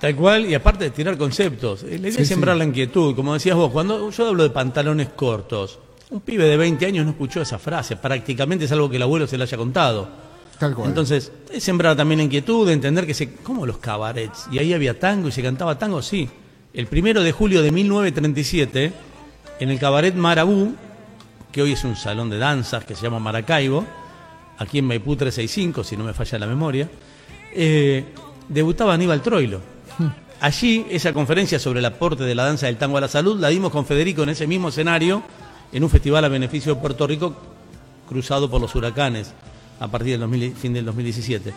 Speaker 2: Tal cual, y aparte de tirar conceptos, eh, la idea
Speaker 1: Sí,
Speaker 2: es sembrar
Speaker 1: sí.
Speaker 2: la inquietud. Como decías vos, cuando yo hablo de pantalones cortos, un pibe de 20 años no escuchó esa frase, prácticamente es algo que el abuelo se le haya contado.
Speaker 1: Tal cual.
Speaker 2: Entonces, es sembrar también la inquietud, de entender que se. ¿Cómo los cabarets? Y ahí había tango y se cantaba tango, sí. El primero de julio de 1937, en el cabaret Marabú, que hoy es un salón de danzas que se llama Maracaibo, aquí en Maipú 365, si no me falla la memoria, eh, debutaba Aníbal Troilo. Allí, esa conferencia sobre el aporte de la danza del tango a la salud, la dimos con Federico en ese mismo escenario, en un festival a beneficio de Puerto Rico, cruzado por los huracanes, a partir del 2000 fin del 2017.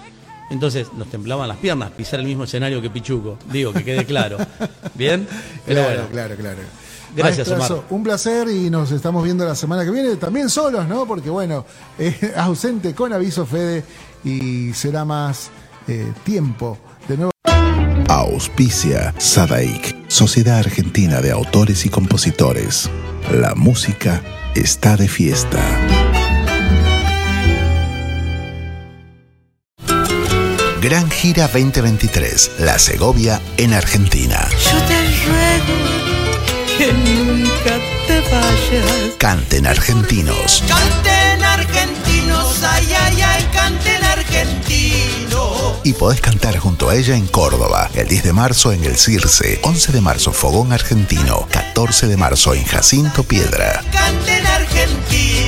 Speaker 2: Entonces nos temblaban las piernas pisar el mismo escenario que Pichuco. Digo, que quede claro. ¿Bien? Pero
Speaker 1: claro,
Speaker 2: bueno.
Speaker 1: claro, claro.
Speaker 2: Gracias, Omar.
Speaker 1: Un placer y nos estamos viendo la semana que viene, también solos, ¿no? Porque bueno, eh, ausente con aviso Fede y será más eh, tiempo de nuevo.
Speaker 5: Auspicia Sadaik, Sociedad Argentina de Autores y Compositores. La música está de fiesta. Gran Gira 2023, La Segovia en Argentina.
Speaker 6: Yo te ruego que nunca te vayas.
Speaker 5: Canten argentinos.
Speaker 6: Canten argentinos, ay, ay, ay, canten argentinos.
Speaker 5: Y podés cantar junto a ella en Córdoba, el 10 de marzo en el Circe, 11 de marzo Fogón Argentino, 14 de marzo en Jacinto Piedra.
Speaker 6: Canten argentinos.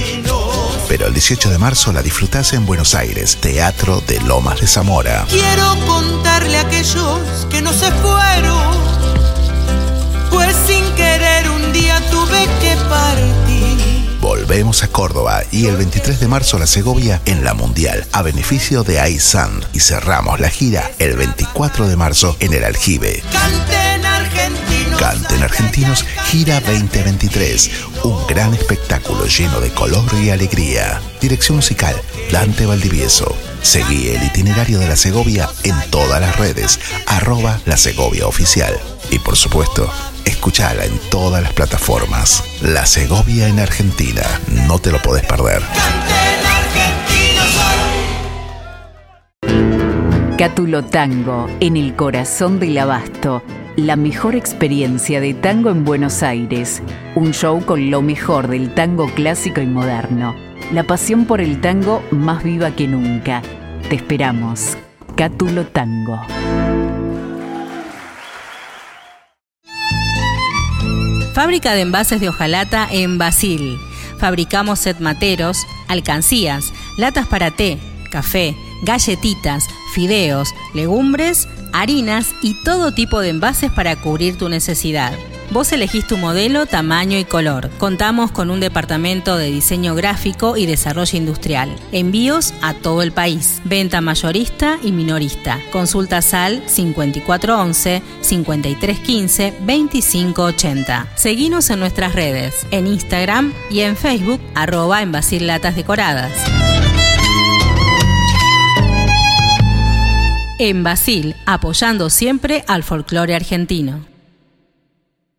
Speaker 5: Pero el 18 de marzo la disfrutás en Buenos Aires, Teatro de Lomas de Zamora.
Speaker 6: Quiero contarle a aquellos que no se fueron,
Speaker 5: Volvemos a Córdoba y el 23 de marzo la Segovia en la Mundial a beneficio de iSand y cerramos la gira el 24 de marzo en el Aljibe.
Speaker 6: Canten argentinos.
Speaker 5: Canten Argentinos Gira 2023, un gran espectáculo lleno de color y alegría. Dirección musical Dante Valdivieso. Seguí el itinerario de la Segovia en todas las redes, arroba la Segovia Oficial. Y por supuesto, escuchala en todas las plataformas. La Segovia en Argentina, no te lo podés perder.
Speaker 7: Cátulo Tango, en el corazón del abasto. La mejor experiencia de tango en Buenos Aires. Un show con lo mejor del tango clásico y moderno. La pasión por el tango más viva que nunca. Te esperamos. Cátulo Tango.
Speaker 10: Fábrica de envases de hojalata en Basil. Fabricamos set materos, alcancías, latas para té, café, galletitas, fideos, legumbres, harinas y todo tipo de envases para cubrir tu necesidad. Vos elegís tu modelo, tamaño y color. Contamos con un departamento de diseño gráfico y desarrollo industrial. Envíos a todo el país. Venta mayorista y minorista. Consulta SAL 5411 5315 2580. Seguinos en nuestras redes, en Instagram y en Facebook, arroba en Latas Decoradas. En Basil, apoyando siempre al folclore argentino.